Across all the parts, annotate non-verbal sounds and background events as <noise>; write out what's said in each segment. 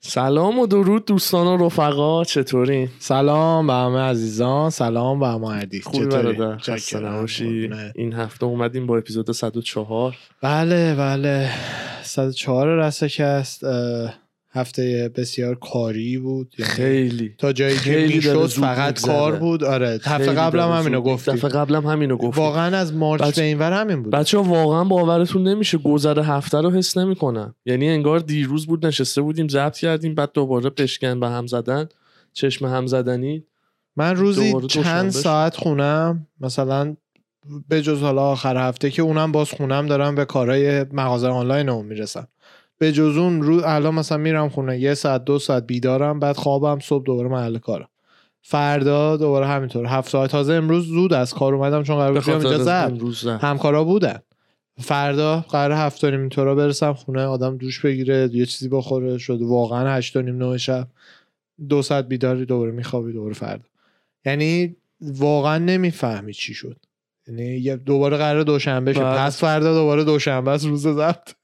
سلام و درود دوستان و رفقا چطوری؟ سلام به همه عزیزان سلام به همه عدیق خوبی برادر؟ این هفته اومدیم با اپیزود 104 بله بله. 104 رسکست. هفته بسیار کاری بود یعنی خیلی. تا جایی که می‌شد فقط کار بود. آره هفته قبلم همینو گفتیم دفعه قبلم همینو گفتیم واقعا از مارچ بچ... به اینور همین بود. بچه واقعا باورتون نمیشه گذر هفته رو حس نمی‌کنم یعنی انگار دیروز بود نشسته بودیم ضبط کردیم بعد دوباره پشکن به هم زدن. چشم هم زدنی. من روزی چند ساعت خونم. مثلا به جز حالا آخر هفته که اونم باز خونم دارم به کارهای مغازه آنلاین اون می‌رسم. به جز اون رو الان مثلا میرم خونه یه ساعت دو ساعت بیدارم بعد خوابم صبح دوباره محل کارم. فردا دوباره همینطور. هفت ساعت تازه امروز زود از کار اومدم چون قرار بود اینجا همکارا بودن. فردا قرار هفت نیم اینطورا برسم خونه آدم دوش بگیره یه چیزی بخوره. شد واقعا هشت و نیم نه شب. دو ساعت بیداری دوباره میخوابی دوباره فردا. یعنی واقعا نمی‌فهمی چی شد. یعنی دوباره قرار دوشنبه شد بله. پس فردا دوباره دوشنبه است روز ضبط.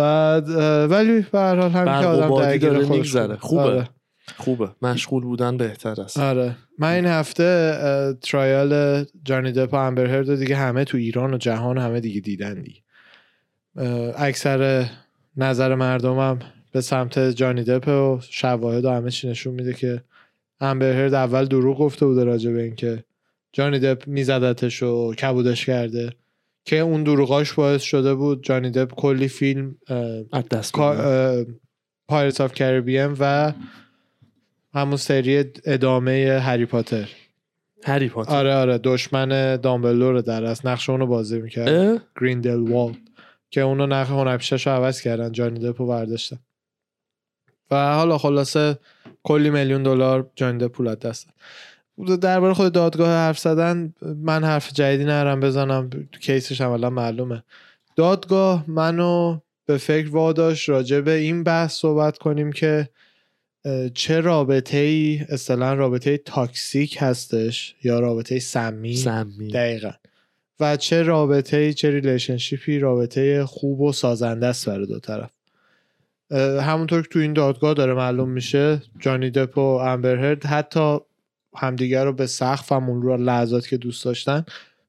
بعد ولی به هر حال همین که آدم درگیر خودش خوبه. آره. خوبه. مشغول بودن بهتر است. آره. من این هفته ترایال جانی دپ و امبر هرد دیگه همه تو ایران و جهان همه دیگه دیدن دیگه. اکثر نظر مردمم به سمت جانی دپ و شواهد و همه چی نشون میده که امبر هرد از اول دروغ گفته بوده راجع به اینکه جانی دپ میزدتش و کبودش کرده. که اون دروغاش باعث شده بود جانی دپ کلی فیلم Pirates of the Caribbean و همون سری ادامه هری پاتر. هری پاتر. آره آره دشمن دامبلور در از نقش اونو بازی می‌کرد. گریندل وال که اونو نقش هنرپیشش رو عوض کردن جانی دپ رو برداشتن. و حالا خلاصه کلی میلیون دلار جانی دپ پول دست درباره خود دادگاه حرف زدن من حرف جدیدی نرم بزنم کیسش عملا معلومه. دادگاه منو به فکر واداش راجع به این بحث صحبت کنیم که چه رابطه ای اصطلا رابطه تاکسیک هستش یا رابطه سمی, سمی. دقیقا. و چه رابطه ای چه relationship ی رابطه خوب و سازنده است برای دو طرف. همونطور که تو این دادگاه داره معلوم میشه جانی دپ و امبر هرد حتی همدیگر رو به سقف و رو لحظات که دوست داشتن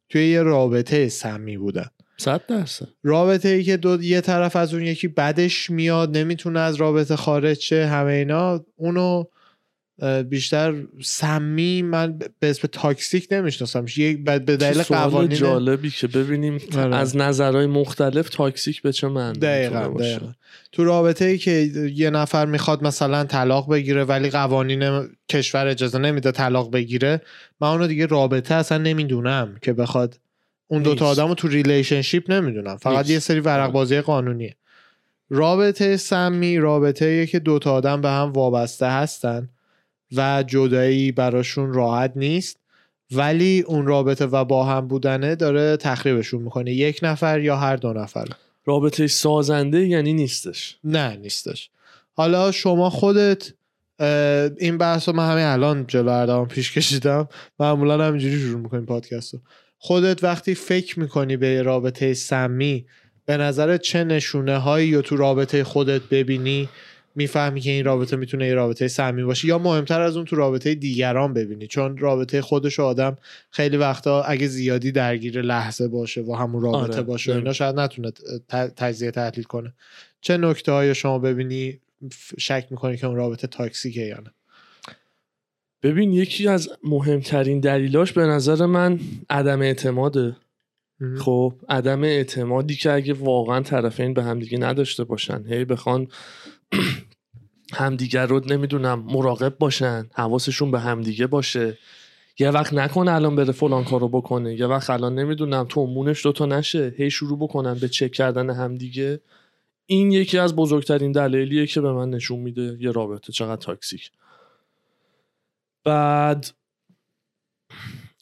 توی یه رابطه سمی بودن. صد درصد. رابطه ای که دو یه طرف از اون یکی بدش میاد نمی‌تونه از رابطه خارج شه همه اینا اونو بیشتر سمی من به اسم toxic نمی‌شناسم. به دلیل قوانین جالبی که ببینیم آره. از نظرهای مختلف toxic به چه من دقیقا, تو رابطه ای که یه نفر می‌خواد مثلا طلاق بگیره ولی قوانین کشور اجازه نمیده طلاق بگیره من اونو دیگه رابطه اصلا نمی‌دونم که بخواد. اون دوتا آدم رو تو relationship نمی‌دونم. فقط یه سری ورق آره. بازی قانونیه. رابطه سمی رابطه که دوتا آدم به هم وابسته هستن. و جدایی براشون راحت نیست. ولی اون رابطه و با هم بودنه داره تخریبشون می‌کنه. یک نفر یا هر دو نفر. رابطه سازنده یعنی نیستش. نه نیستش. حالا شما خودت این بحث رو من همین الان جلو اردوان پیش کشیدم. معمولا همینجوری شروع می‌کنیم پادکست رو خودت وقتی فکر می‌کنی به رابطه سمی به نظر چه نشونه هایی یا تو رابطه خودت ببینی؟ می‌فهمی که این رابطه می‌تونه یه رابطه سمی باشه یا مهمتر از اون تو رابطه دیگران ببینی. چون رابطه خودش آدم خیلی وقتا اگه زیادی درگیر لحظه باشه و همون رابطه آره. باشه اینا شاید نتونه تجزیه تحلیل کنه. چه نکته های شما ببینی شک می‌کنی که اون رابطه تاکسیکه یا نه؟ ببین یکی از مهمترین دلیلاش به نظر من عدم اعتماده. خب عدم اعتمادی که اگه واقعا طرفین به همدیگه نداشته باشن هی بخوان <clears throat> همدیگر رو نمی‌دونم مراقب باشن حواسشون به همدیگه باشه. یه وقت نکنه الان بره فلان کارو بکنه. یه وقت الان نمی‌دونم تو مونش دوتا نشه هی شروع بکنن به چک کردن همدیگه. این یکی از بزرگترین دلایلیه که به من نشون میده یه رابطه چقدر تاکسیک. بعد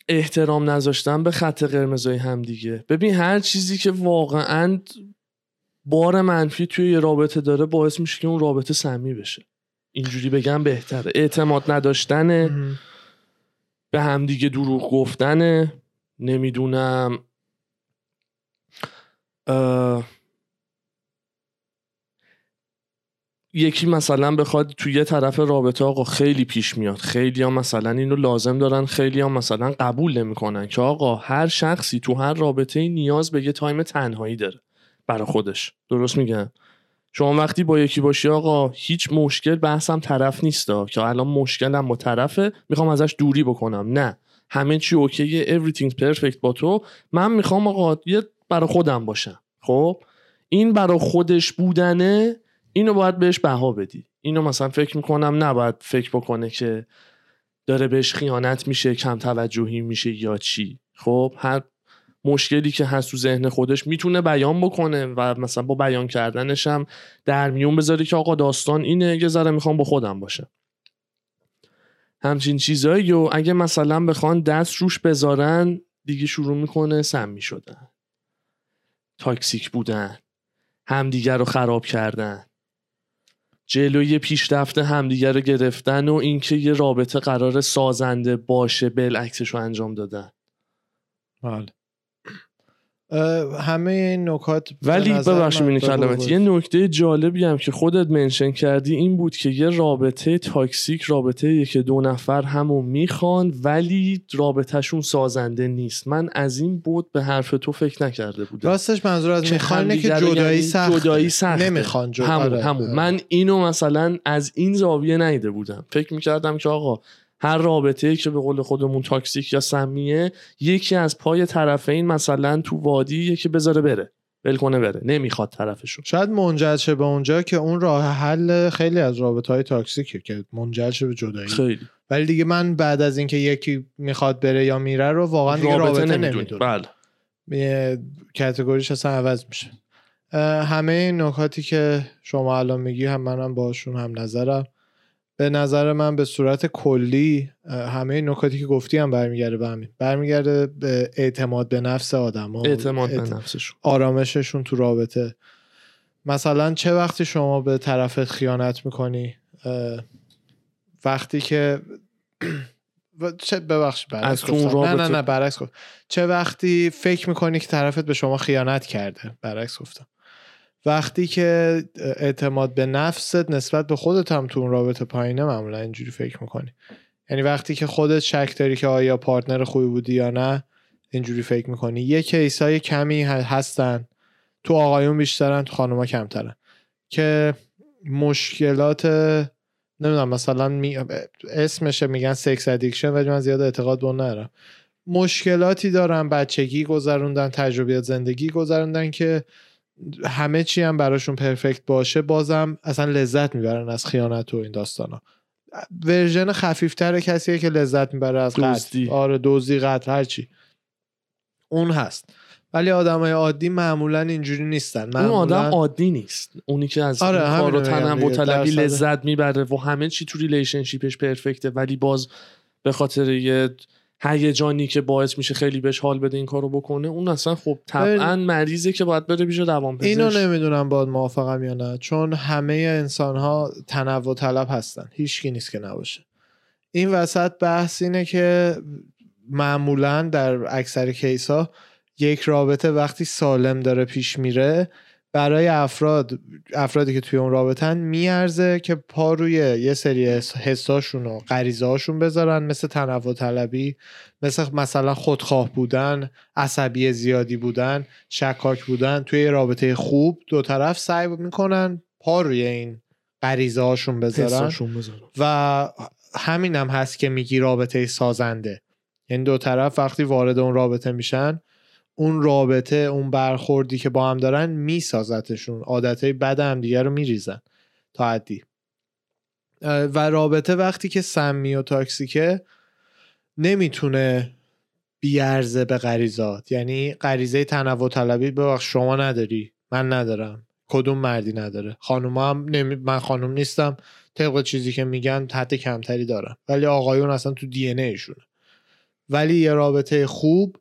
احترام نذاشتن به خط قرمزای همدیگه. ببین هر چیزی که واقعا بار منفی توی یه رابطه داره باعث میشه که اون رابطه سمی بشه. اینجوری بگم بهتره. اعتماد نداشتن به همدیگه دروغ گفتن نمی‌دونم یکی مثلا بخواد توی یه طرف رابطه آقا خیلی پیش میاد. خیلی ها مثلا اینو لازم دارن خیلی ها مثلا قبول نمی‌کنن که آقا هر شخصی تو هر رابطه نیاز به یه تایم تنهایی داره. برای خودش. درست میگن شما وقتی با یکی باشی آقا هیچ مشکل بحثم طرف نیستا. که الان مشکلم با طرفه می‌خوام ازش دوری بکنم. نه. همه چی اوکیه everything perfect با تو. من می‌خوام آقا یه برای خودم باشم. خب؟ این برای خودش بودنه اینو باید بهش بها بدی. اینو مثلا فکر می‌کنم نباید فکر بکنه که داره بهش خیانت میشه کم توجهی میشه یا چی. خب؟ هر مشکلی که هست تو ذهن خودش می‌تونه بیان بکنه و مثلا با بیان کردنش هم در میون بذاری که آقا داستان اینه یه ذره می‌خوام با خودم باشه. همچین چیزایی و اگه مثلا بخوان دست روش بذارن دیگه شروع می‌کنه سمی شدن تاکسیک بودن همدیگر رو خراب کردن. جلوی پیشرفت همدیگر رو گرفتن و اینکه یه رابطه قرار سازنده باشه بالعکسش رو انجام دادن. بله. همه این نکات ولی ببخشید این کلمت یه نکته جالبی هم که خودت منشن کردی این بود که یه رابطه تاکسیک رابطه که دو نفر همو می‌خوان ولی رابطهشون سازنده نیست. من از این بود به حرف تو فکر نکرده بودم. راستش منظور از می‌خوان که جدایی سخت جدایی سخت نمی‌خوان همون, آره. همون. من اینو مثلا از این زاویه نیده بودم. فکر می‌کردم که آقا هر رابطه که به قول خودمون تاکسیک یا سمیه یکی از پای طرفین مثلا تو وادی که بذاره بره. ول کنه بره. نمی‌خواد طرفشون. شاید منجر شه به اونجا که اون راه حل خیلی از رابطه های تاکسیکه که منجر شه به جدایی. خیلی. ولی دیگه من بعد از اینکه یکی می‌خواد بره یا میره رو واقعا دیگه رابطه, رابطه نمی‌دونه بله. کاتگوریش اصلا عوض میشه. همه این نکاتی که شما الان میگی هم منم باشون هم نظرم. به نظر من به صورت کلی همه نکاتی که گفتی هم برمیگرده به همین. برمیگرده به اعتماد به نفس آدم اعتماد به نفسشون. آرامششون تو رابطه. مثلا چه وقتی شما به طرفت خیانت می‌کنی؟ وقتی که <clears throat> چه ببخش برعکس نه نه نه برعکس چه وقتی فکر می‌کنی که طرفت به شما خیانت کرده؟ برعکس گفتم. وقتی که اعتماد به نفست نسبت به خودت هم تو اون رابطه پایینه معمولا اینجوری فکر می‌کنی. یعنی وقتی که خودت شک داری که آیا partner خوبی بودی یا نه اینجوری فکر می‌کنی. یه case های کمی هستن. تو آقایون بیشترن تو خانوما کمترن. که مشکلات نمی‌دونم مثلا می... اسمشه میگن sex addiction ولی من زیاد اعتقاد به ندارم. مشکلاتی دارن بچگی گذروندن تجربیات زندگی گذروندن که همه چی هم براشون perfect باشه بازم اصلا لذت می‌برن از خیانت و این داستان ها version خفیفتر کسیه که لذت می‌بره از قتل. آره دوزی قتل هرچی اون هست. ولی آدم های عادی معمولا اینجوری نیستن. معمولا... اون آدم عادی نیست. اونی که از آره کار و تنوع طلبی لذت می‌بره و همه چی تو relationship ش perfect ه ولی باز به خاطر یه هیجانی که باعث میشه خیلی بهش حال بده این کارو بکنه اون اصلا خب طبعا مریضه که باید بره پیش پزشک اینو نمی‌دونم باید موافقم یا نه چون همه انسان ها تنوع طلب هستن. هیچکی نیست که نباشه. این وسط بحث اینه که معمولا در اکثر کیس ها یک رابطه وقتی سالم داره پیش میره برای افراد افرادی که توی اون رابطن میارزه که پا روی یه سری حساشون و غریزه هاشون بذارن مثل تنوع طلبی مثل مثلا خودخواه بودن عصبی زیادی بودن شکاک بودن توی یه رابطه خوب دو طرف سعی می‌کنن پا روی این غریزه هاشون بذارن. و همین هم هست که میگی رابطه سازنده. یعنی دو طرف وقتی وارد اون رابطه میشن اون رابطه اون برخوردی که با هم دارن میسازتشون. عادتهای بد هم دیگه رو میریزن. تا حدی. و رابطه وقتی که سمی و تاکسیکه نمی‌تونه بیارزه به غریزات. یعنی غریزه تنوع طلبی ببخش شما نداری من ندارم. کدوم مردی نداره. خانوم هم نمی... من خانوم نیستم. طبق چیزی که میگن حد کمتری دارم ولی آقایون اصلا تو دی ایشونه. ولی یه رابطه خوب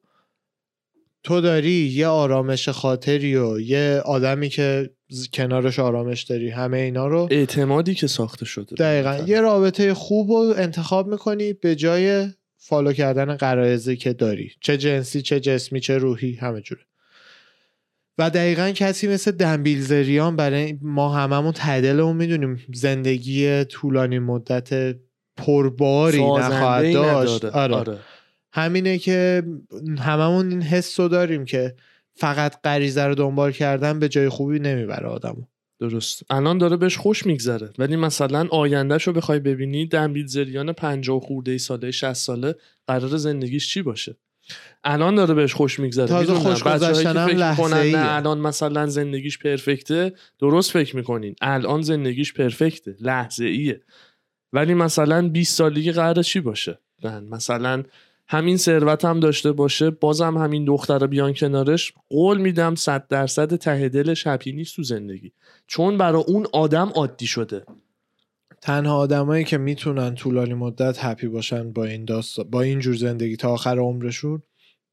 تو داری یه آرامش خاطری و یه آدمی که کنارش آرامش داری همه اینا رو اعتمادی که ساخته شده دقیقا. یه رابطه خوب رو انتخاب می‌کنی به جای فالو کردن قرائزی که داری. چه جنسی چه جسمی چه روحی همه جوره. و دقیقا کسی مثل دنبیلزریان برای ما هممون اون می‌دونیم. زندگی طولانی مدت پرباری نخواهد داشت. آره. آره. همینه که هممون این حس رو داریم که فقط غریزه رو دنبال کردن به جای خوبی نمی‌بره آدمو. درست. الان داره بهش خوش میگذره. ولی مثلا آیندهش رو بخوای ببینی دنبیل زریان 50 خورده ای ساله 60 ساله قرار زندگیش چی باشه؟ الان داره بهش خوش میگذره. تازه خوش گذشتن الان مثلا زندگیش پرفکته. درست فکر می‌کنین. الان زندگیش پرفکته لحظه ایه ولی مثلا 20 سالگی قرار چی باشه؟ مثلا همین ثروت هم داشته باشه بازم همین دختر بیان کنارش قول میدم صد درصد ته دلش هپی نیست تو زندگی. چون برای اون آدم عادی شده. تنها آدمایی که می‌تونن طولانی مدت هپی باشن با این داست با این جور زندگی تا آخر عمرشون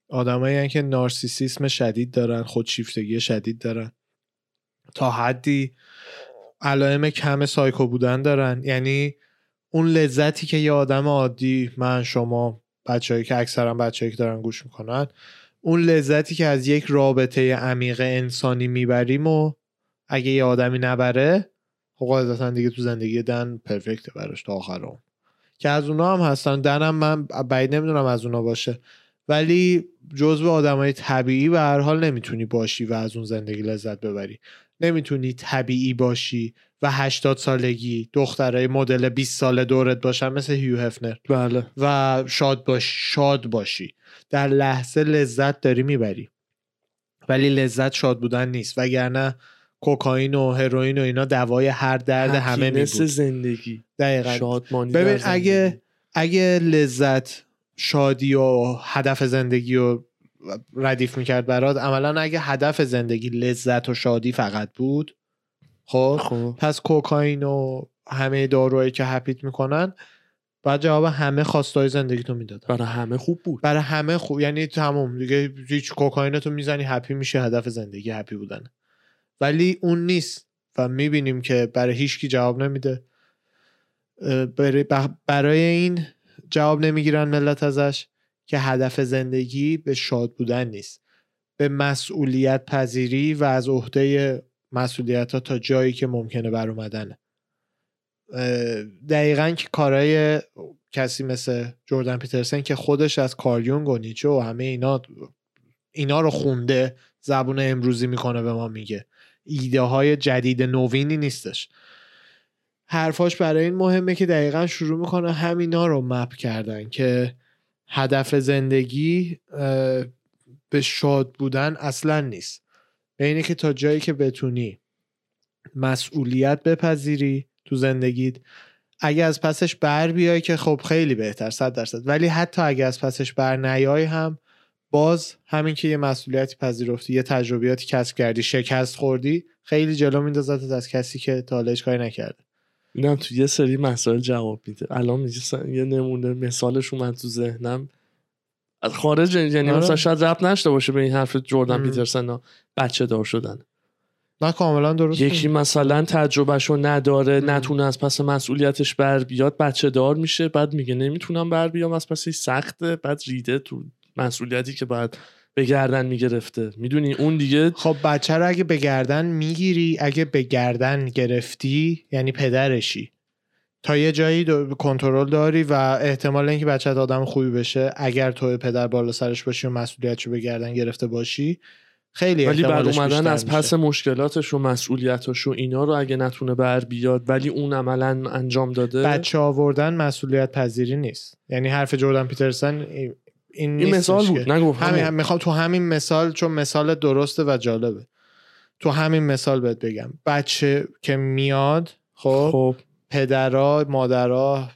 آدمایی که نارسیسیسم شدید دارن خودشیفتگی شدید دارن. تا حدی علائم کم سایکو بودن دارن. یعنی اون لذتی که یه آدم عادی من شما بچههایی که اکثرا بچههایی که دارن گوش می‌کنن اون لذتی که از یک رابطه عمیق انسانی می‌بریم و اگه یه آدمی نبره خب قاعدتا دیگه تو زندگی دن پرفکته براش تا آخر که از اونا هم هستن. دنم من بعید نمی‌دونم از اونا باشه. ولی جزو آدمای طبیعی و هر حال نمی‌تونی باشی و از اون زندگی لذت ببری. نمی‌تونی طبیعی باشی و 80 سالگی دخترای مدل 20 ساله دورت باشن مثل هیو هفنر. بله. و شاد باش شاد باشی. در لحظه لذت داری می‌بری. ولی لذت شاد بودن نیست. وگرنه کوکائین و هروئین و اینا دوای هر درد همه می بود زندگی. دقیقا. شادمانی ببین اگه اگه لذت شادی و هدف زندگی و ردیف می‌کرد برات. عملا اگه هدف زندگی لذت و شادی فقط بود خب, خب. پس کوکائین و همه داروهایی که هپیت می‌کنن بعد جواب همه خواستای زندگی تو می‌داد برای همه خوب بود. برای همه خوب. یعنی تموم. دیگه هیچ کوکائین تو می‌زنی هپی میشه هدف زندگی هپی بودن. ولی اون نیست و می‌بینیم که برای هیچکی جواب نمیده. برای این جواب نمی‌گیرن ملت ازش. که هدف زندگی به شاد بودن نیست. به مسئولیت پذیری و از عهده مسئولیت ها تا جایی که ممکنه بر اومدنه. دقیقا که کارهای کسی مثل جردن پیترسن که خودش از کاریونگ و نیچه و همه اینا اینا رو خونده زبون امروزی می‌کنه به ما میگه. ایده های جدید نوینی نیستش. حرفاش برای این مهمه که دقیقا شروع می‌کنه همینا رو مپ کردن که هدف زندگی به شاد بودن اصلا نیست. به اینه که تا جایی که بتونی مسئولیت بپذیری تو زندگیت اگه از پسش بر بیای که خب خیلی بهتر صد درصد. ولی حتی اگه از پسش بر نیای هم باز همین که یه مسئولیتی پذیرفتی یه تجربیاتی کسب کردی شکست خوردی خیلی جلو میندازتت از کسی که تا کاری نکرده. اینم تو یه سری مسائل جواب میده. الان میگه یه نمونه مثالش اومد تو ذهنم. از خارج یعنی آره. مثلا شاید رب نشته باشه به این حرف جردن پیترسن بچه دار شدن. نه کاملا درست یکی مثلا تجربهشو نداره نتونه از پس مسئولیتش بر بیاد بچه دار میشه بعد میگه نمی‌تونم بر بیام از پس سخته بعد ریده تو مسئولیتی که باید به گردن می‌گرفته. می‌دونی اون دیگه خب بچه رو اگه به گردن می‌گیری اگه به گردن گرفتی یعنی پدرشی. تا یه جایی کنترل داری و احتمال اینکه بچه آدم خوبی بشه اگر تو پدر بالا سرش باشی و مسئولیتشو به گردن گرفته باشی خیلی ولی بعد اومدن از پس مشکلاتش و مسئولیتش و اینا رو اگه نتونه بر بیاد ولی اون عملا انجام داده. بچه آوردن مسئولیت پذیری نیست. یعنی حرف جردن پیترسن این, این مثال بود. نگو همین می‌خوام تو همین مثال چون مثال درسته و جالبه. تو همین مثال بهت بگم. بچه که میاد خب, خب. پدرها مادرها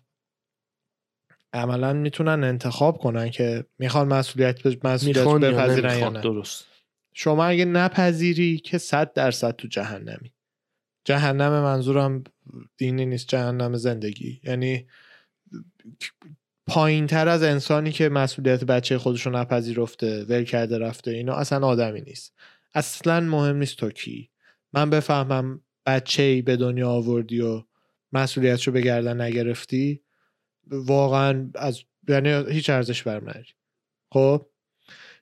عملا می‌تونن انتخاب کنن که می‌خوان مسئولیت مسئولیت بپذیرن یا نه. درست. شما اگه نپذیری که صد درصد تو جهنمی. جهنم منظورم دینی نیست جهنم زندگی. یعنی پایین تر از انسانی که مسئولیت بچه خودش رو نپذیرفته ول کرده رفته اینا اصلا آدمی نیست. اصلا مهم نیست تو کی. من بفهمم بچه ای به دنیا آوردی و مسئولیت رو به گردن نگرفتی. واقعا از یعنی هیچ ارزش برم خب؟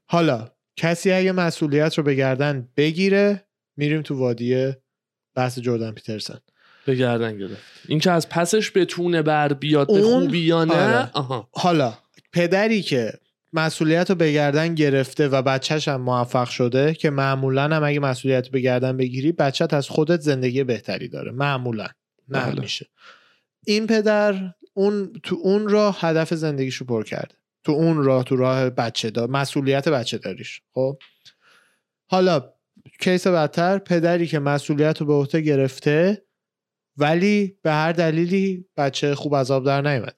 حالا کسی اگه مسئولیت رو به گردن بگیره میریم تو وادی بحث جردن پیترسن. به گردن گرفت. این که از پسش بتونه بر بیاد به خوبی یا نه؟ آره. حالا پدری که مسئولیت رو به گردن گرفته و بچهش هم موفق شده که معمولا هم اگه مسئولیت رو به گردن بگیری بچت از خودت زندگی بهتری داره. معمولا. نه بله. همیشه این پدر اون تو اون راه هدف زندگیشو پر کرده. تو اون راه تو راه بچه دار مسئولیت بچه داریش. خب؟ حالا کیس بدتر پدری که مسئولیت رو به عهده گرفته ولی به هر دلیلی بچه خوب عذاب در نیومد.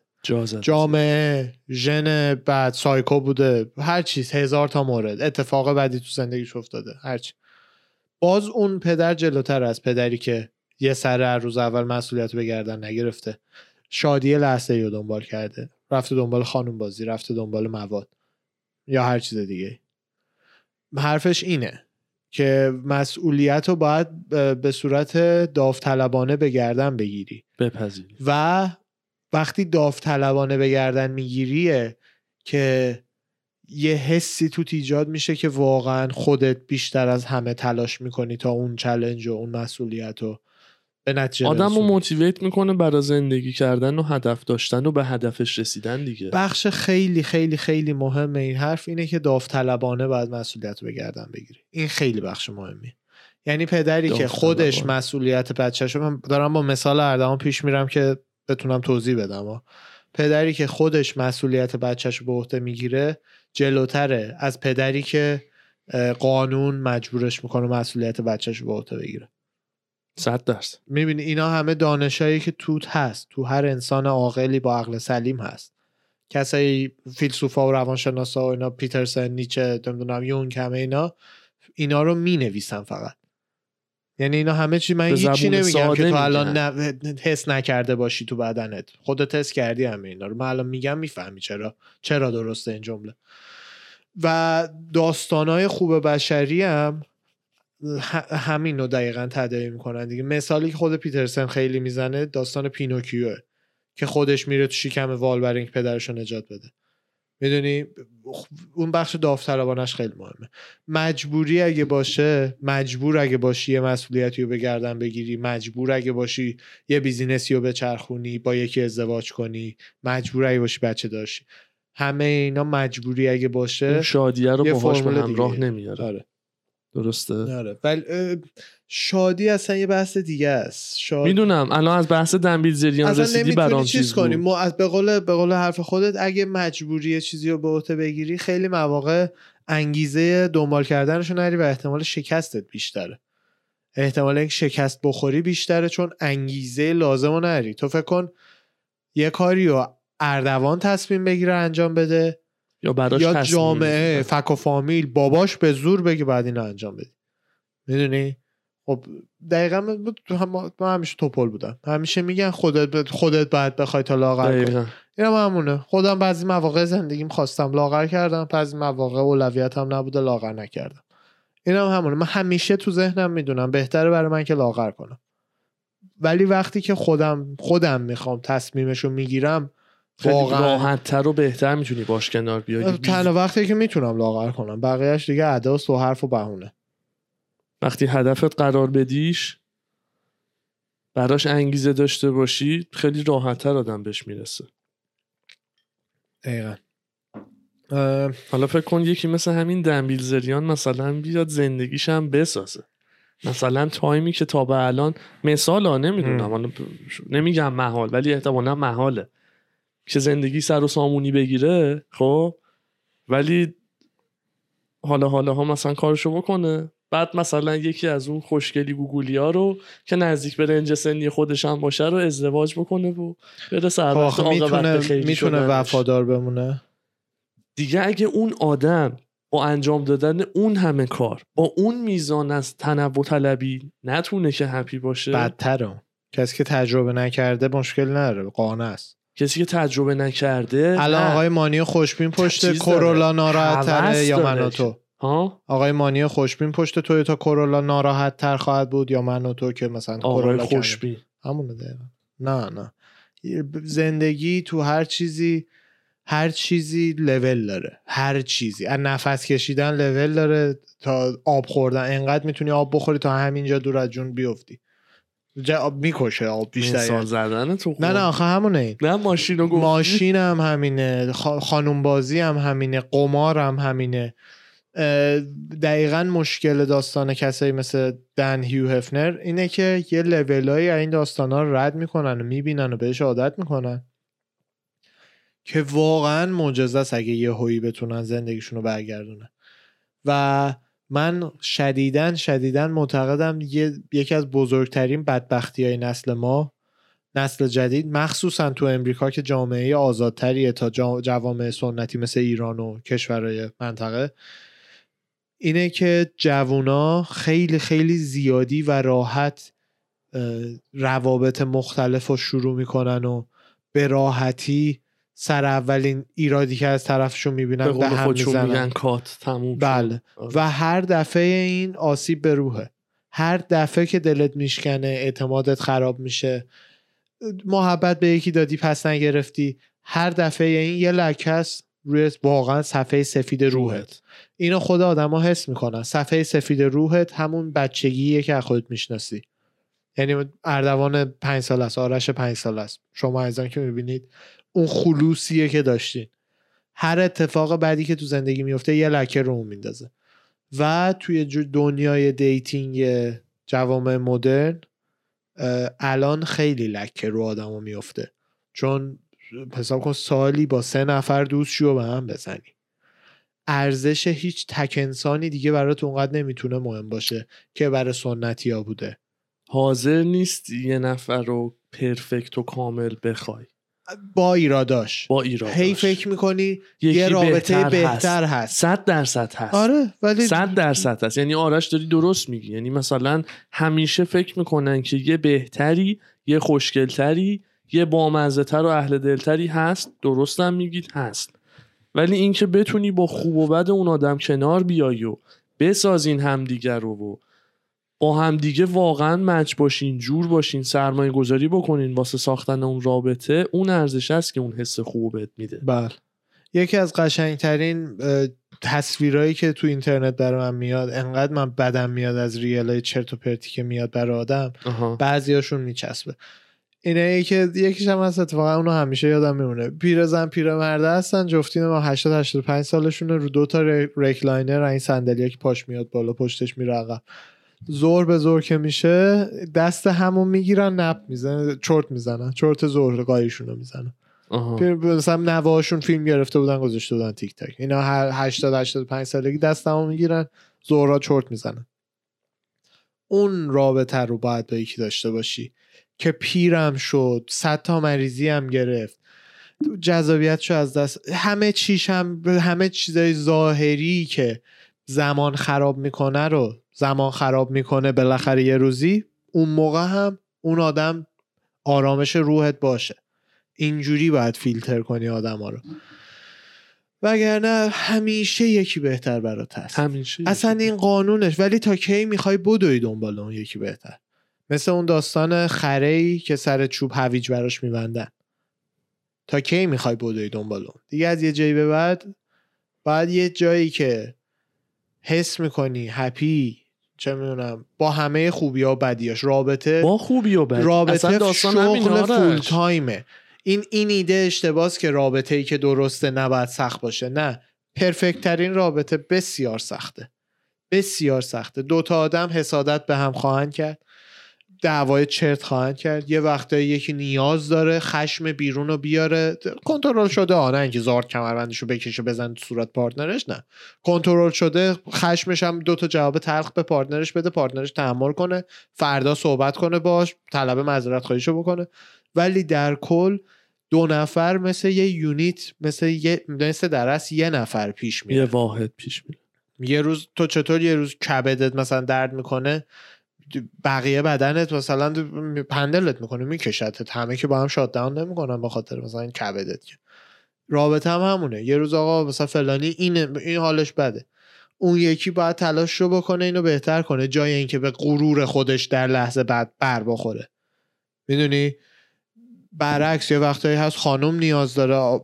جامعه ژن بعد سایکو بوده هر چیز هزار تا مورد. اتفاق بعدی تو زندگیش افتاده هرچی باز اون پدر جلوتر از پدری که یه سر روز اول مسئولیت به گردن نگرفته شادی لحظه رو دنبال کرده. رفته دنبال خانم بازی رفته دنبال مواد یا هر چیز دیگه حرفش اینه. که مسئولیت رو باید به صورت داوطلبانه به گردن بگیری. بپذیری. و وقتی داوطلبانه به گردن میگیریه که یه حسی تو ایجاد میشه که واقعا خودت بیشتر از همه تلاش می‌کنی تا اون چلنج و اون مسئولیت رو به نتیجه آدم رو موتیویت می‌کنه برای زندگی کردن و هدف داشتن و به هدفش رسیدن دیگه. بخش خیلی خیلی خیلی مهم این حرف اینه که داوطلبانه باید مسئولیت رو به گردن بگیری. این خیلی بخش مهمی یعنی پدری که خودش مسئولیت بچهش من دارم با مثال اردوان پیش میرم که بتونم توضیح بدم پدری که خودش مسئولیت بچهش به عهده می‌گیره جلوتره از پدری که قانون مجبورش می‌کنه مسئولیت بچهش به عهده بگیره. صد درصد. می‌بینی اینا همه دانشایی که توت هست تو هر انسان عاقلی با عقل سلیم هست. کسایی فیلسوفا و روانشناسا و اینا پیترسن نیچه نمی‌دونم یون همه اینا اینا رو می‌نویسن فقط. یعنی اینا همه چی من هیچی نمیگم که تو الان حس نکرده باشی تو بدنت. خودت حس کردی همه اینا رو. من الان میگم می‌فهمی چرا. چرا درسته این جمله. و داستانهای خوب بشری هم همین رو دقیقا تدایی می‌کنن دیگه. مثالی که خود پیترسن خیلی می‌زنه داستان پینوکیوه که خودش میره تو شکم وال برای اینکه پدرش رو نجات بده. می‌دونی؟ اون بخش داوطلبانش خیلی مهمه. مجبوری اگه باشه مجبور اگه باشی یه مسئولیتی رو به گردن بگیری مجبور اگه باشی یه بیزینسی رو بچرخونی با یکی ازدواج کنی مجبور اگه باشی بچه داشتی. همه اینا مجبوری اگه باشه شادیه رو باهاش به همراه نمیاره. آره. درسته؟ آره. ولی شادی اصلا یه بحث دیگه است. شاد... می‌دونم. الان از بحث دنبیل زریان رسیدی برام چیز کنیم ما از به قول به قول حرف خودت اگه مجبوری چیزی رو به عهده بگیری خیلی مواقع انگیزه دنبال کردنشو نری و احتمال شکستت بیشتره. احتمال اینکه شکست بخوری بیشتره چون انگیزه لازم رو نری. تو فکر کن یه کاری رو اردوان تصمیم بگیره انجام بده. یا براش یا جامعه فک و فامیل باباش به زور بگی بعد اینو انجام بدی. می‌دونی؟ خب دقیقا من همیشه توپل بودم. همیشه میگن خودت خودت باید بخوای تا لاغر کنی. اینم همونه. خودم بعضی مواقع زندگیم خواستم لاغر کردم بعضی مواقع اولویت هم نبوده لاغر نکردم. اینم هم همونه. من همیشه تو ذهنم می‌دونم بهتره برای من که لاغر کنم. ولی وقتی که خودم خودم می‌خوام تصمیمشو می‌گیرم واقعا. راحت تر و بهتر می‌تونی باش کنار بیای تنها وقتی که می‌تونم لاغر کنم. بقیهش دیگه عداست و حرف و بهونه. وقتی هدفت قرار بدیش براش انگیزه داشته باشی خیلی راحتتر آدم بهش می‌رسه. دقیقا. حالا فکر کن یکی مثل همین دنبیل زریان مثلا بیاد زندگیش هم بسازه. مثلا تایمی که تا به الان مثال ها نمی‌دونم نمیگم محال ولی احتمالا محاله. که زندگی سر و سامونی بگیره خب؟ ولی حالا حالا ها مثلا کارشو بکنه. بعد مثلا یکی از اون خوشگلی گوگولی ها رو که نزدیک به رنج سنی خودش هم باشه رو ازدواج بکنه و بره سر می‌تونه می‌تونه وفادار بمونه؟ دیگه اگه اون آدم با انجام دادن اون همه کار با اون میزان از تنوع طلبی نتونه که هپی باشه؟ بدتره کسی که تجربه نکرده مشکل نداره قانه است. کسی که تجربه نکرده الان آقای مانی خوشبین پشت کرولا ناراحت تره یا من تو؟ ها؟ آقای مانی خوشبین پشت تویوتا کرولا ناراحت تر خواهد بود یا من و تو که مثلا آقای خوشبین. همونه نه نه. زندگی تو هر چیزی هر چیزی لول داره. هر چیزی. از نفس کشیدن لول داره تا آب خوردن. انقدر می‌تونی آب بخوری تا همینجا دور از جون بیفتی. آب می‌کشه بیشتر مثال زدن تو نه نه آخه همونه. این نه ماشین ماشین هم همینه خانوم بازی هم همینه قمار هم همینه. دقیقا مشکل داستان کسایی مثل دن هیو هفنر اینه که یه لولایی این داستان ها رو رد می‌کنن و می‌بینن و بهش عادت می‌کنن که واقعا معجزه است اگه یه هویی بتونن زندگیشون رو برگردونن. و من شدیدن شدیدن معتقدم یکی از بزرگترین بدبختی های نسل ما نسل جدید مخصوصا تو امریکا که جامعه آزادتریه تا جوامع سنتی مثل ایران و کشورهای منطقه اینه که جوونا خیلی خیلی زیادی و راحت روابط مختلف رو شروع می‌کنن و به راحتی سر اولین ایرادی که از طرفشون می‌بینن به, هم می‌زنن. کات تموم بله. آره. و هر دفعه این آسیب به روحه. هر دفعه که دلت میشکنه اعتمادت خراب میشه محبت به یکی دادی پس نگرفتی هر دفعه این یه لکس روی واقعا صفحه سفید روحت. اینو خدا آدما حس می‌کنن. صفحه سفید روحت همون بچگیه که خودت می‌شناسی. یعنی اردوان پنج سال است آرش پنج سال است. شما از که می‌بینید اون خلوصیه که داشتین. هر اتفاق بعدی که تو زندگی میفته یه لکه رو میندازه. و توی دنیای dating جوامع مدرن الان خیلی لکه رو آدمو میفته چون حساب کن سالی با سه نفر دوست شو به هم بزنی. ارزش هیچ تک انسانی دیگه برات اونقدر نمی‌تونه مهم باشه که برای سنتی بوده. حاضر نیست یه نفر رو perfect و کامل بخوای. با ایراداش. با ایراداش. هی فکر می‌کنی یه رابطه بهتر, بهتر هست. صد درصد هست. آره ولی صد درصد هست. یعنی آرش داری درست میگی. یعنی مثلا همیشه فکر می‌کنن که یه بهتری یه خوشگلتری یه بامزه تر و اهل دلتری هست. درستم میگید هست. ولی اینکه بتونی با خوب و بد اون آدم کنار بیای و بسازین همدیگر رو و با همدیگه واقعا مچ باشین جور باشین سرمایه گذاری بکنین واسه ساختن اون رابطه اون ارزش است که اون حس خوب بهت میده. بله. یکی از قشنگترین تصویرهایی که تو اینترنت برای من میاد انقدر من بدم میاد از reel ای چرت و پرتی که میاد برای آدم بعضیاشون میچسبه. اینه ای که یکیش هم هست اتفاقا اونو همیشه یادم میمونه. پیرزن پیرمرده هستن جفتشون 80 85 سالشونه رو دو تا recliner این صندلی که پاش میاد بالا پشتش میره عقب. ظهر به ظهر که میشه دست همو می‌گیرن nap می‌زنه چرت می‌زنن. چرت ظهرگاهیشون رو می‌زنن مثلا نواشون فیلم گرفته بودن گذاشته بودن تیک تاک اینا هر 80 85 سالگی دست همون می‌گیرن زورا چرت می‌زنن. اون رابطه رو باید با یکی داشته باشی که پیرم شد صد تا مریضی هم گرفت. جذابیتشو از دست. همه چیش هم همه چیزای ظاهری که زمان خراب می‌کنه رو زمان خراب می‌کنه بالاخره یه روزی اون موقع هم اون آدم آرامش روحت باشه. اینجوری باید فیلتر کنی آدم ها رو. وگرنه همیشه یکی بهتر برات هست. همیشه اصلا این قانونش ولی تا کی می‌خوای بدوی دنبال اون یکی بهتر. مثل اون داستان خره که سر چوب هویج براش میبندن. تا کی می‌خوای بدوی دنبال اون؟ دیگه از یه جایی به بعد باید یه جایی که حس می‌کنی هپی چه می‌دونم با همه خوبی ها بدیاش رابطه با خوبی و بدی. رابطه داستان شغل فول تایمه این این ایده اشتباس که رابطه ای که درسته نباید سخت باشه. نه پرفکت ترین رابطه بسیار سخته. بسیار سخته. دوتا آدم حسادت به هم خواهند کرد. دعوای چرت خواهند کرد. یه وقتایی یکی نیاز داره خشم بیرون رو بیاره. کنترل شده. آنه اینکه زارد کمربندش رو بکشه بزن صورت پارتنرش نه. کنترل شده خشمش هم دو تا جواب تلخ به partner ش بده. partner ش تحمل کنه. فردا صحبت کنه باش طلب معذرت خواهیشو بکنه. ولی در کل دو نفر مثل یه unit مثل یه مثل درس یه نفر پیش میره یه واحد پیش میره یه روز تو چطور یه روز کبدت مثلا درد می‌کنه؟ بقیه بدنت مثلا handle ت می‌کنه میکشتت. همه که با هم shut down نمی‌کنن به خاطر مثلا این کبدت رابطه هم همونه. یه روز آقا مثلا فلانی این این حالش بده. اون یکی باید تلاش رو بکنه اینو بهتر کنه جای اینکه به غرور خودش در لحظه بعد بر بخوره. می‌دونی؟ برعکس یه وقتایی هست خانم نیاز داره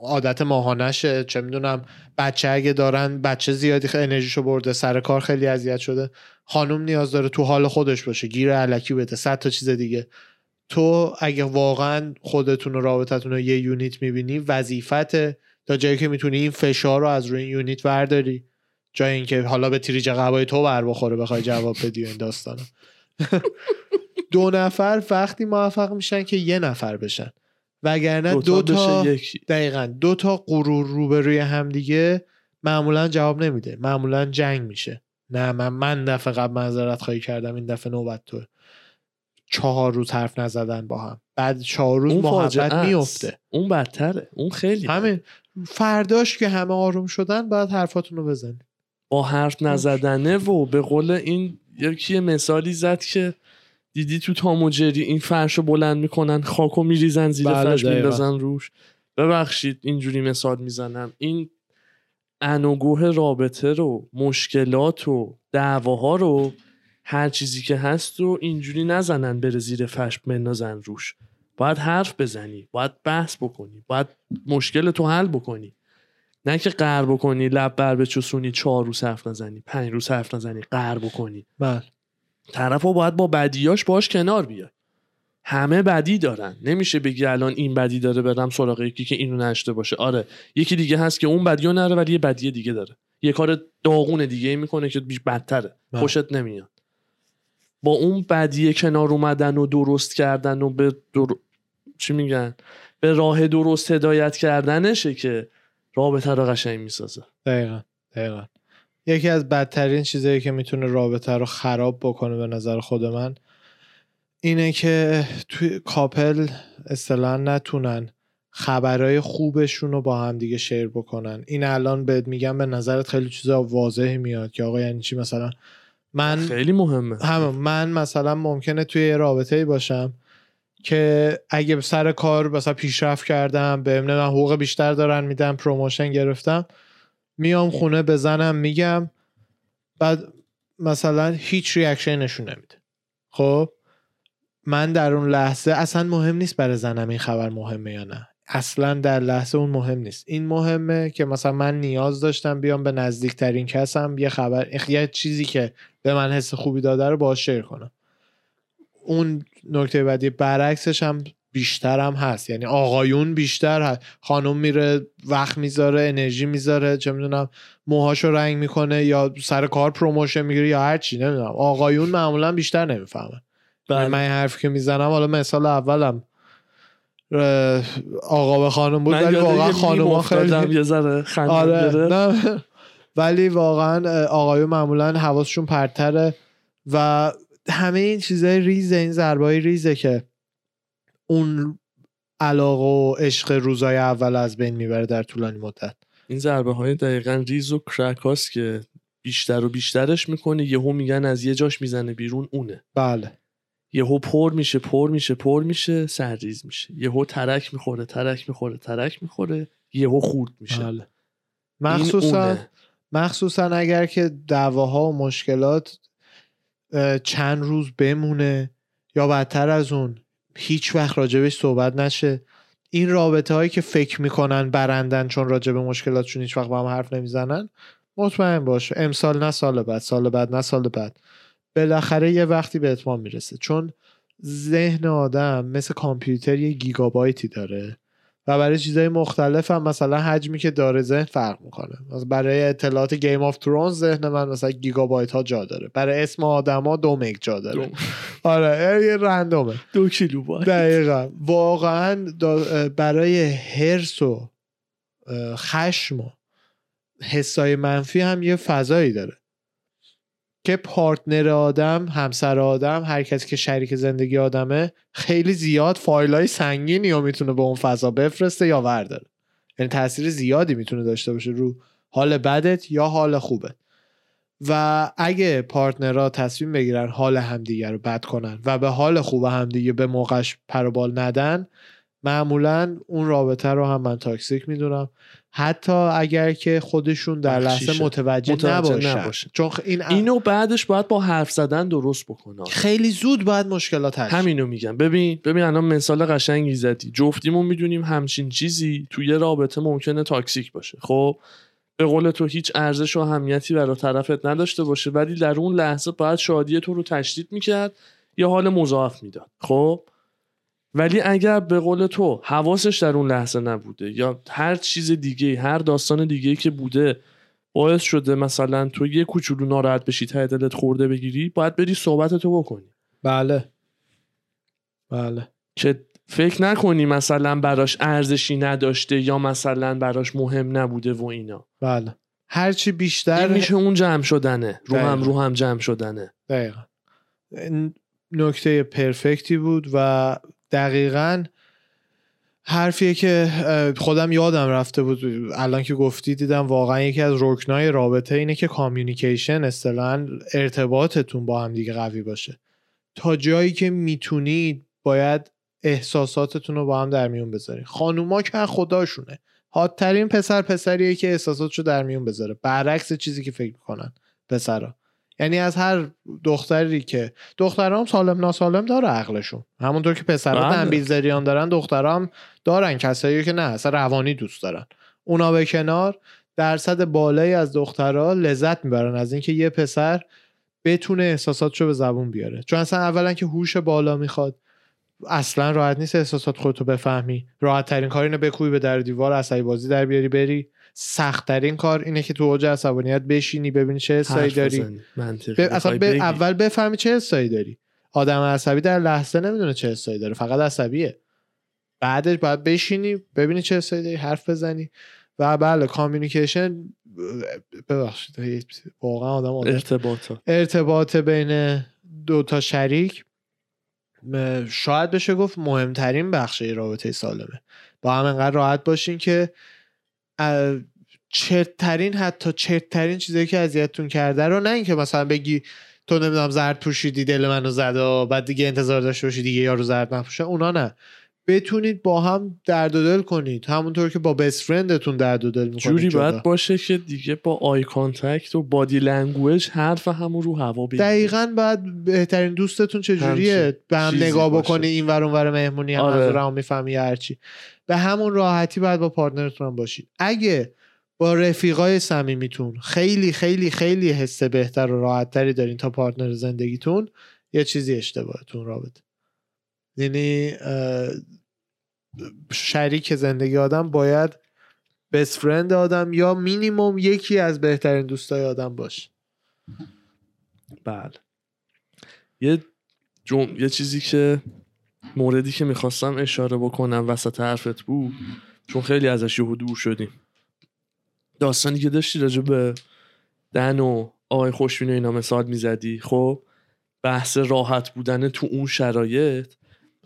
عادت ماهانشه. چه می‌دونم بچه اگه دارن بچه زیادی انرژیشو برده سر کار خیلی اذیت شده خانم نیاز داره تو حال خودش باشه گیر علکی بده صد تا چیز دیگه. تو اگه واقعا خودتون و رابطتون رو یه یونیت می‌بینی وظیفت تا جایی که می‌تونی این فشار رو از روی یونیت ورداری جای اینکه حالا به تریج قبای تو بر بخوره بخوای جواب بدی این داستانا. <laughs> دو نفر وقتی موفق میشن که یه نفر بشن. وگرنه دو, تا دقیقا. دو تا غرور روبروی همدیگه معمولا جواب نمیده. معمولا جنگ میشه. نه من من دفعه قبل معذرت خواهی کردم این دفعه نوبت تو چهار روز حرف نزدن با هم. بعد چهار روز محبت میفته اون بدتره. اون خیلی همین. فرداش که همه آروم شدن بعد حرفاتون رو بزنی با حرف نزدنه و به قول این یکی مثالی زد که دیدی تو تاموجری این فرش رو بلند می‌کنن خاکو میریزن زیر بله فرش میندازن روش. ببخشید اینجوری مثال می‌زنم. این انوگوه رابطه رو مشکلات و دعواها رو هر چیزی که هست رو اینجوری نزنن بره زیر فرش بندازن روش. باید حرف بزنی باید بحث بکنی باید مشکل تو حل بکنی. نه که قهر بکنی لب بر بچسونی چهار روز حرف نزنی پنج روز حرف نزنی قهر بکنی. بله. طرف ها باید با بدیاش باش کنار بیاد همه بدی دارن. نمیشه بگی الان این بدی داره برم سراغ یکی که اینو نشته باشه. آره یکی دیگه هست که اون بدیو نره ولی یه بدی دیگه داره. یه کار داغون دیگه می‌کنه که بیش بدتره. بله. خوشت نمیاد. با اون بدی کنار اومدن و درست کردن و به در... چی میگن؟ به راه درست هدایت کردنشه که رابطه رو قشنگ می‌سازه. دقیقا دقیقا. یکی از بدترین چیزایی که می‌تونه رابطه رو خراب بکنه به نظر خود من اینه که توی کاپل اصطلاحا نتونن خبرهای خوبشون رو با هم دیگه share بکنن. این الان بهت میگم به نظرت خیلی چیزا واضح میاد که آقا یعنی چی مثلا من خیلی مهمه. همه من مثلا ممکنه توی یه رابطه باشم که اگه سر کار مثلا پیشرفت کردم به من حقوق بیشتر دارن میدن promotion گرفتم میام خونه به زنم میگم بعد مثلا هیچ reaction نشون نمیده. خب؟ من در اون لحظه اصلا مهم نیست برای زنم این خبر مهمه یا نه. اصلا در لحظه اون مهم نیست. این مهمه که مثلا من نیاز داشتم بیام به نزدیکترین کسم یه خبر یه چیزی که به من حس خوبی داده رو باهاش share کنم. اون نکته بعدی برعکسش هم بیشتر هم هست. یعنی آقایون بیشتر هست. خانم میره وقت می‌ذاره انرژی می‌ذاره چه می‌دونم موهاشو رنگ می‌کنه یا سر کار promotion می‌گیره یا هر چی نمی‌دونم. آقایون معمولا بیشتر نمی‌فهمن. بله. من این حرفی که می‌زنم حالا مثال اولم آقا به خانم بود ولی واقعا خانم خیلی یه ذره آره ولی واقعا آقایون معمولا حواسشون پرتره و همه این چیزای ریزه این ضربای ریزه که اون علاقه و عشق روزای اول از بین می‌بره در طولانی مدت. این ضربه های دقیقا ریز و کرک که بیشتر و بیشترش می‌کنه یهو میگن از یه جاش می‌زنه بیرون اونه. بله. یهو پر میشه پر میشه پر میشه سرریز میشه. یهو ترک می‌خوره ترک می‌خوره ترک می‌خوره یهو خورد میشه. بله. مخصوصا مخصوصا اگر که دعواها و مشکلات چند روز بمونه یا بدتر از اون هیچ وقت راجبش صحبت نشه. این رابطه هایی که فکر می‌کنن برندن چون راجب مشکلاتشون هیچ وقت با هم حرف نمی‌زنن مطمئن باش. امسال نه سال بعد سال بعد نه سال بعد. بالاخره یه وقتی به اتمام می‌رسه. چون ذهن آدم مثل کامپیوتر یه گیگابایتی داره. و برای چیزهای مختلف هم مثلا حجمی که داره ذهن فرق می‌کنه. برای اطلاعات Game of Thrones ذهن من مثلا گیگابایت ها جا داره. برای اسم آدما دو مگ جا داره. <laughs> آره یه random ه. دو کیلو بایت دقیقا. واقعا برای هرس و خشم و حسای منفی هم یه فضایی داره. که پارتنر آدم همسر آدم هر کسی که شریک زندگی آدمه خیلی زیاد فایل های سنگینی یا می‌تونه به اون فضا بفرسته یا ورداره یعنی تاثیر زیادی می‌تونه داشته باشه رو حال بدت یا حال خوبه و اگه پارتنرها تصمیم بگیرن حال همدیگه رو بد کنن و به حال خوب همدیگه به موقعش پروبال ندن معمولا اون رابطه رو هم من toxic می‌دونم. حتی اگر که خودشون در لحظه متوجه, متوجه نباشن. چون این اینو بعدش باید با حرف زدن درست بکنه خیلی زود باید مشکلات هست همینو میگم. ببین ببین الان مثال قشنگی زدی. جفتیمون می‌دونیم همچین چیزی توی رابطه ممکنه toxic باشه. خب به قول تو هیچ ارزش و اهمیتی برای طرفت نداشته باشه ولی در اون لحظه باید شادی تو رو تشدید می‌کرد یا حال مضاعف می‌داد. خب؟ ولی اگر به قول تو حواسش در اون لحظه نبوده یا هر چیز دیگه هر داستان دیگه که بوده باعث شده مثلا تو یه کوچولو ناراحت بشی ته دلت خورده بگیری باید بری صحبت تو بکنی. بله. بله. که فکر نکنی مثلا براش ارزشی نداشته یا مثلا براش مهم نبوده و اینا. بله. هرچی بیشتر این میشه اون جمع شدنه. رو هم رو هم جمع شدنه. دقیقا. نکته پرفکتی بود و دقیقا حرفیه که خودم یادم رفته بود. الان که گفتی دیدم واقعا یکی از رکنای رابطه اینه که کامیونیکیشن اصطلاحا ارتباطتون با هم دیگه قوی باشه. تا جایی که می‌تونید باید احساساتتون رو با هم در میون بذارید خانوما که خداشونه. حادترین پسر پسریه که احساساتشو در میون بذاره. برعکس چیزی که فکر می‌کنن پسرا. یعنی از هر دختری که دخترام سالم ناسالم داره عقلشون. همونطور که پسرها بله. تنبیزریان دارن دخترام دارن کسایی که نه اصلا روانی دوست دارن. اونا به کنار درصد بالایی از دخترها لذت می‌برن از اینکه یه پسر بتونه احساساتشو به زبون بیاره. چون اصلا اولا که هوش بالا می‌خواد اصلا راحت نیست احساسات خودتو بفهمی. راحت ترین کار اینه بکوبی به در دیوار عصبی بازی در بیاری بری. سختترین کار اینه که تو اوج عصبانیت بشینی ببینی چه حسایی داری. اصلا ب... اول بفهمی چه حسایی داری. آدم عصبی در لحظه نمی‌دونه چه حسایی داره فقط عصبیه. بعدش باید بشینی ببینی چه حسایی داری حرف بزنی. و بله کامیونیکیشن ببخشید واقعا آدم, آدم ارتباط ارتباط بین دو تا شریک شاید بشه گفت مهمترین بخش رابطه سالمه. با هم انقدر راحت باشین که چرترین حتی چرترین چیزایی که اذیتتون کرده رو نه اینکه مثلا بگی تو نمی‌دونم زرد پوشیدی دل منو زد و بعد دیگه انتظار داشته باشی دیگه یارو زرد نپوشه. اونا نه. بتونید با هم درد و دل کنید. همونطور که با best friend تون درد و دل می‌کنید جوری باید باشه که دیگه با eye contact و body language حرف همو رو هوا بگیرید دقیقا باید بهترین دوستتون چجوریه؟ به هم نگاه بکنی این ور ور مهمونی هم آره. هم می‌فهمی هرچی. به همون راحتی باید با partner تون هم باشید. اگه با رفیقای صمیمیتون خیلی خیلی خیلی حس بهتر و راحتتری دارین تا partner زندگیتون یه چیزی اشتباهتون رابطه. یعنی شریک زندگی آدم باید best friend آدم یا مینیموم یکی از بهترین دوستای آدم باشه. بله. یه جم... یه چیزی که موردی که می‌خواستم اشاره بکنم وسط حرفت بود چون خیلی ازش یهو دور شدیم. داستانی که داشتی راجع به دن و آقای خوشبین و اینا مثال می‌زدی خب؟ بحث راحت بودن تو اون شرایط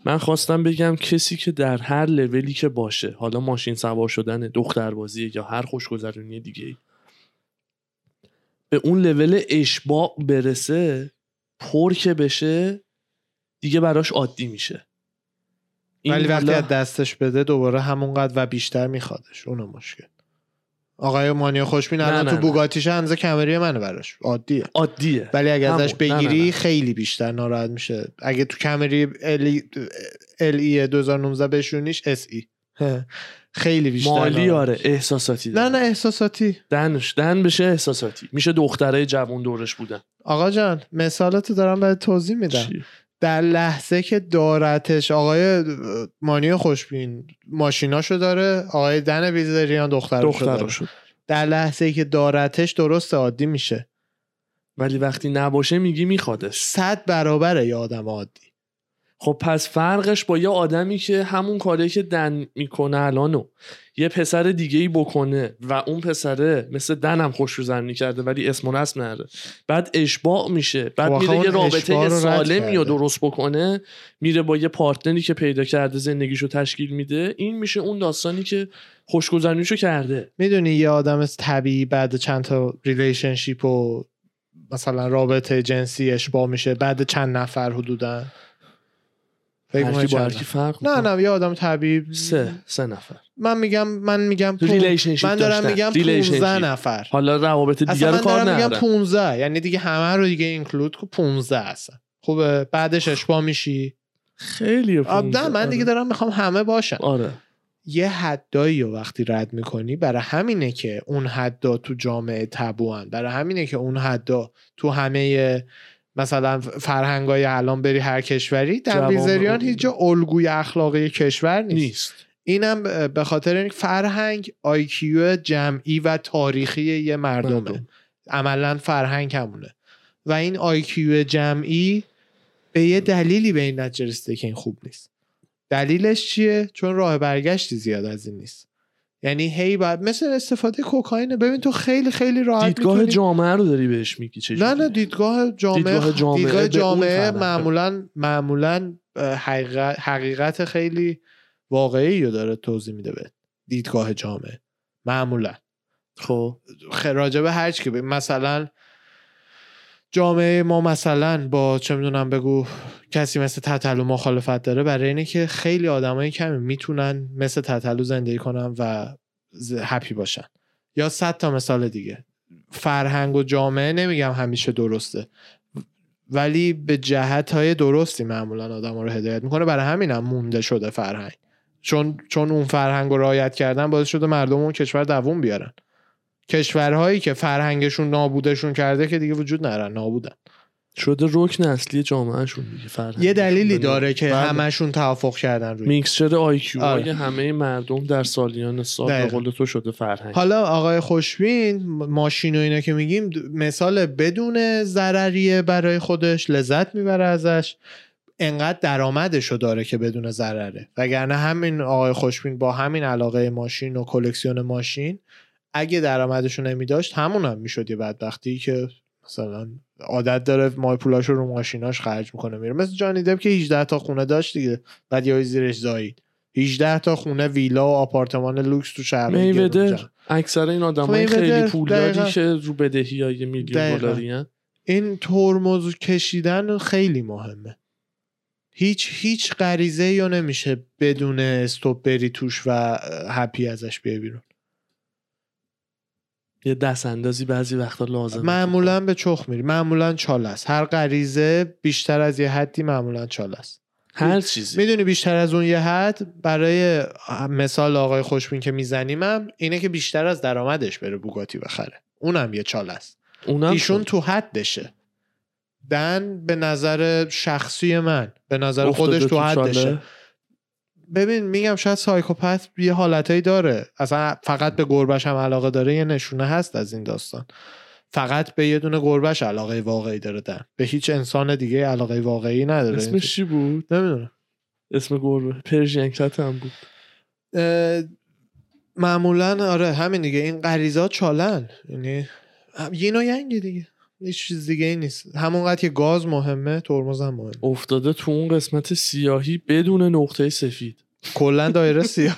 من خواستم بگم کسی که در هر لولی که باشه حالا ماشین سوار شدن دختربازی یا هر خوشگذرونی دیگه به اون لول اشباع برسه پر که بشه دیگه براش عادی میشه. ولی وقتی از دستش بده دوباره همونقدر و بیشتر میخوادش. اونو مشکل. آقای مانیا خوشبین الان تو بوگاتیش هنزه کمری منه براش. عادیه. عادیه. ولی اگه ازش بگیری خیلی بیشتر ناراحت میشه. اگه تو کمری ال ای 2019 بشونیش اس ای خیلی بیشتر مالی آره احساساتی نه نه احساساتی. دنش دن بشه احساساتی. میشه دختره جوون دورش بودن. آقا جان مثالاتو دارم باید توضیح میدم. در لحظه که دارتش آقای مانی خوشبین ماشیناشو داره آقای دن ویزریان دخترشو داره. در لحظه که دارتش درست عادی میشه. ولی وقتی نباشه میگی میخوادش. صد برابره یه آدم عادی. خب پس فرقش با یه آدمی که همون کاری که دن می‌کنه الانو یه پسر دیگه ای بکنه و اون پسره مثل دنم خوش زنی کرده ولی اسم و رسم نره بعد اشباع میشه. بعد میره یه رابطه سالمی رو درست بکنه میره با یه partner ی که پیدا کرده زندگیشو تشکیل میده. این میشه اون داستانی که خوشگذرونیشو کرده. می‌دونی یه آدم طبیعی بعد چند تا relationship و مثلا رابطه جنسی اشباع میشه بعد چند نفر حدودا؟ هر با فرق نه نه یه آدم طبیعی سه سه نفر. من میگم من میگم من دارم میگم 15 نفر. حالا روابط دیگه رو کار ندارم. میگم 15 یعنی دیگه همه رو دیگه اینکلود کو 15 هستن خوبه بعدش اشبا میشی؟ خیلی نه من دیگه دارم می‌خوام همه باشن. آره. یه حدایی رو وقتی رد می‌کنی برای همینه که اون حدا تو جامعه تبوان برای همینه که اون حدا تو همه مثلا فرهنگای الان بری هر کشوری دنبیزریان هیچ جا الگوی اخلاقی کشور نیست, نیست. اینم به خاطر این فرهنگ آیکیو جمعی و تاریخی یه مردمه. مردم. عملا فرهنگ همونه. و این آیکیو جمعی به یه دلیلی به این نتیجه که این خوب نیست. دلیلش چیه؟ چون راه برگشتی زیاد از این نیست. یعنی هی بعد مثل استفاده کوکائین ببین تو خیلی خیلی راحت دیدگاه می‌تونی... جامعه رو داری بهش میگی چه نه نه دیدگاه جامعه دیدگاه جامعه, دیدگاه جامعه معمولا معمولا حقیقت, حقیقت خیلی واقعی رو داره توضیح میده به دیدگاه جامعه. معمولا. خب. راجبه هر چی مثلا جامعه ما مثلا با چه می‌دونم بگو کسی مثل تتلو مخالفت داره برای اینه که خیلی آدمای کمی می‌تونن مثل تتلو زندگی کنن و هپی باشن. یا صد تا مثال دیگه. فرهنگ و جامعه نمیگم همیشه درسته. ولی به جهت های درستی معمولا آدم رو هدایت می‌کنه. برای همینم هم مونده شده فرهنگ. چون چون اون فرهنگ رو رعایت کردن باعث شده مردم اون کشور دووم بیارن. کشورهایی که فرهنگشون نابودشون کرده که دیگه وجود ندارن نابودن. شده رکن اصلی جامعهشون دیگه فرهنگ یه دلیلی داره که بله. همشون توافق کردن روی mixture IQ آره. همه مردم در سالیان سال به قول تو شده فرهنگ. حالا آقای خوشبین ماشین و اینا که میگیم مثال بدون ضرریه برای خودش لذت می‌بره ازش. انقدر درآمدش رو داره که بدون ضرره. وگرنه همین آقای خوشبین با همین علاقه ماشین و کلکسیون ماشین اگه درآمدشو نمی داشت همون هم می‌شد یه بدبختی که مثلا عادت داره مای پولاشو رو ماشیناش خرج می‌کنه میره. مثل جانی دب که 18 تا خونه داشت دیگه بعد یه زیرش زایید. 18 تا خونه ویلا و آپارتمان لوکس تو شهر میوده. اکثر این آدمای خیلی پولداری که رو بدهی های میلیون دلاری این ترمز کشیدن خیلی مهمه. هیچ هیچ غریزه یا نمیشه بدون استوب بری توش و هپی ازش بیای بیرون. یه دست اندازی بعضی وقتا لازم معمولا به چخ میری. معمولا چال است. هر غریزه بیشتر از یه حدی معمولا چال است. هر چیزی. می‌دونی بیشتر از اون یه حد؟ برای مثال آقای خوشبین که میزنیمم اینه که بیشتر از درآمدش بره بوگاتی بخره. اونم یه چال است. اونم ایشون تو حدشه. دن به نظر شخصی من به نظر خودش تو حدشه. ببین میگم شاید سایکوپت یه حالتهایی داره. اصلا فقط به گربش هم علاقه داره یه نشونه هست از این داستان. فقت به یه دونه گربش علاقه واقعی داره دن به هیچ انسان دیگه علاقه واقعی نداره. اسمش چی بود؟ نمی‌دونم. اسم گربه. پرژین کت هم بود. معمولا آره همین دیگه. این غریزات چالن. یعنی یین و ینگ دیگه. هیچ چیز دیگه ای نیست همونقدر که گاز مهمه ترمز هم مهمه. افتاده تو اون قسمت سیاهی بدون نقطه سفید. کلا دایره سیاه.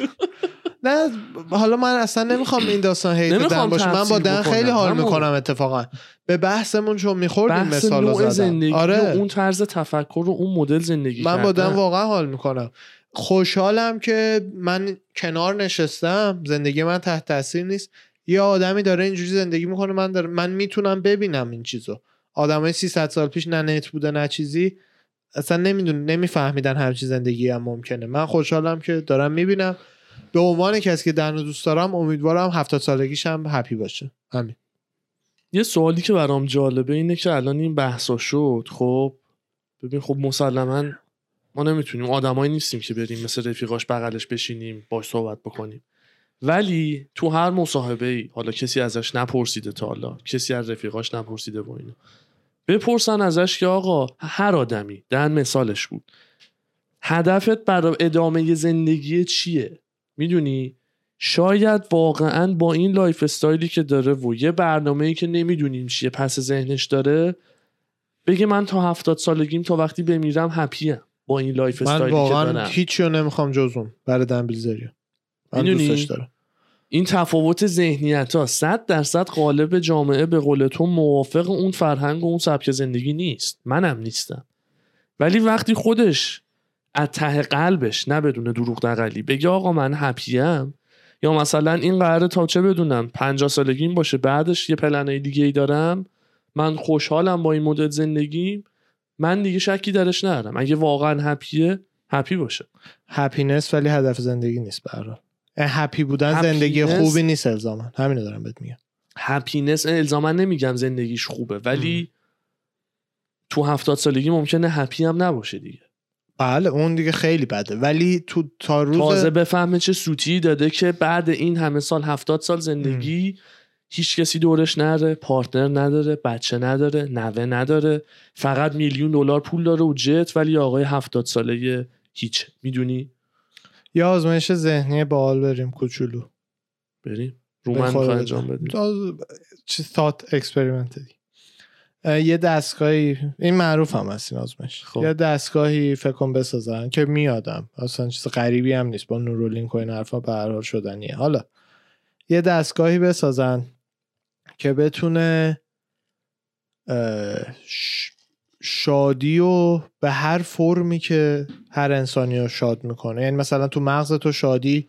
نه حالا من اصلا نمی‌خوام این داستان هیت دن باشه. من با دن خیلی حال می‌کنم اتفاقا. به بحثمون چون میخوردیم مثال نوع زندگی آره. اون طرز تفکر و اون مدل زندگی من با دن واقعا حال می‌کنم. خوشحالم که من کنار نشستم. زندگی من تحت تاثیر نیست. یه آدمی داره اینجوری زندگی می‌کنه من داره من می‌تونم ببینم این چیزو. آدمای 300 سال پیش نه نت بوده نه چیزی. اصلا نمیدون نمیفهمیدن هر چی زندگی هم ممکنه. من خوشحالم که دارم می‌بینم. به عنوان کسی که دن دوست دارم امیدوارم هفتاد سالگیش هم هپی باشه. همین. یه سوالی که برام جالبه اینه که الان این بحثا شد خب؟ ببین خب مسلما ما نمی‌تونیم آدمایی نیستیم که بریم مثل رفیقاش بغلش بشینیم باش صحبت بکنیم. ولی تو هر مصاحبه ای حالا کسی ازش نپرسیده تا حالا کسی از رفیقاش نپرسیده و اینو بپرسن ازش که آقا هر آدمی در مثالش بود. هدفت برای ادامه زندگی چیه؟ می‌دونی؟ شاید واقعا با این lifestyle ی که داره و یه برنامه ای که نمی‌دونیم چیه پس ذهنش داره بگه من تا هفتاد سالگیم تا وقتی بمیرم happy م با این lifestyle ی من واقعا هیچی رو نمی‌خوام جزون برای دنبیل می‌دونی؟ این تفاوت ذهنیت ها صد درصد غالب جامعه به قول تو موافق اون فرهنگ و اون سبک زندگی نیست. منم نیستم. ولی وقتی خودش از ته قلبش نه بدون دروغ دغلی بگه آقا من happy م یا مثلا این قراره تا چه بدونم 50 سالگیم باشه بعدش یه پلنه دیگه ای دارم من خوشحالم با این مدل زندگیم من دیگه شکی درش ندارم. اگه واقعا happy ه happy باشه. happiness ولی هدف زندگی نیست برای happy بودن زندگی خوبی نیست الزاما. همینو دارم بهت میگم. happiness الزاما نمیگم زندگیش خوبه ولی تو هفتاد سالگی ممکنه happy هم نباشه دیگه. بله اون دیگه خیلی بده. ولی تو تا روز تازه بفهمه چه سوتی داده که بعد این همه سال هفتاد سال زندگی هیچ کسی دورش نره partner نداره بچه نداره نوه نداره. فقط میلیون دلار پول داره و جت ولی آقای هفتاد ساله هیچ می‌دونی؟ یه آزمایش ذهنی بال بریم کوچولو. بریم. رو من انجام بدیم چی thought experiment یه دستگاهی این معروف هم هست این آزمایش. خب. یه دستگاهی فکر کن بسازن که میادم. اصلا چیز غریبی هم نیست. با Neuralink و این حرفا به هر حال شدنیه. حالا یه دستگاهی بسازن که بتونه شادی و به هر فرمی که هر انسانی رو شاد می‌کنه. یعنی مثلا تو مغز تو شادی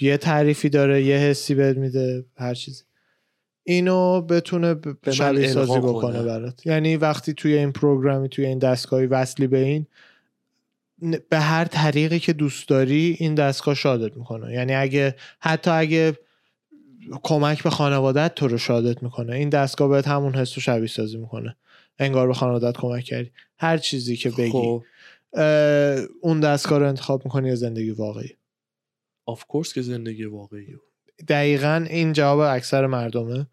یه تعریفی داره یه حسی بهت میده هر چیزی. اینو بتونه شبیه سازی بکنه برات. یعنی وقتی توی این پروگرامی توی این دستگاهی وصلی به این به هر طریقی که دوست داری این دستگاه شادت می‌کنه. یعنی اگه حتی اگه کمک به خانوادت تو رو شادت می‌کنه این دستگاه بهت همون حس رو شبیه سازی می‌کنه. انگار به خانوادت کمک کردی. هر چیزی که بگی. خب. اون دستگاه رو انتخاب می‌کنی یا زندگی واقعی؟ آف کورس که زندگی واقعی. دقیقا این جواب اکثر مردمه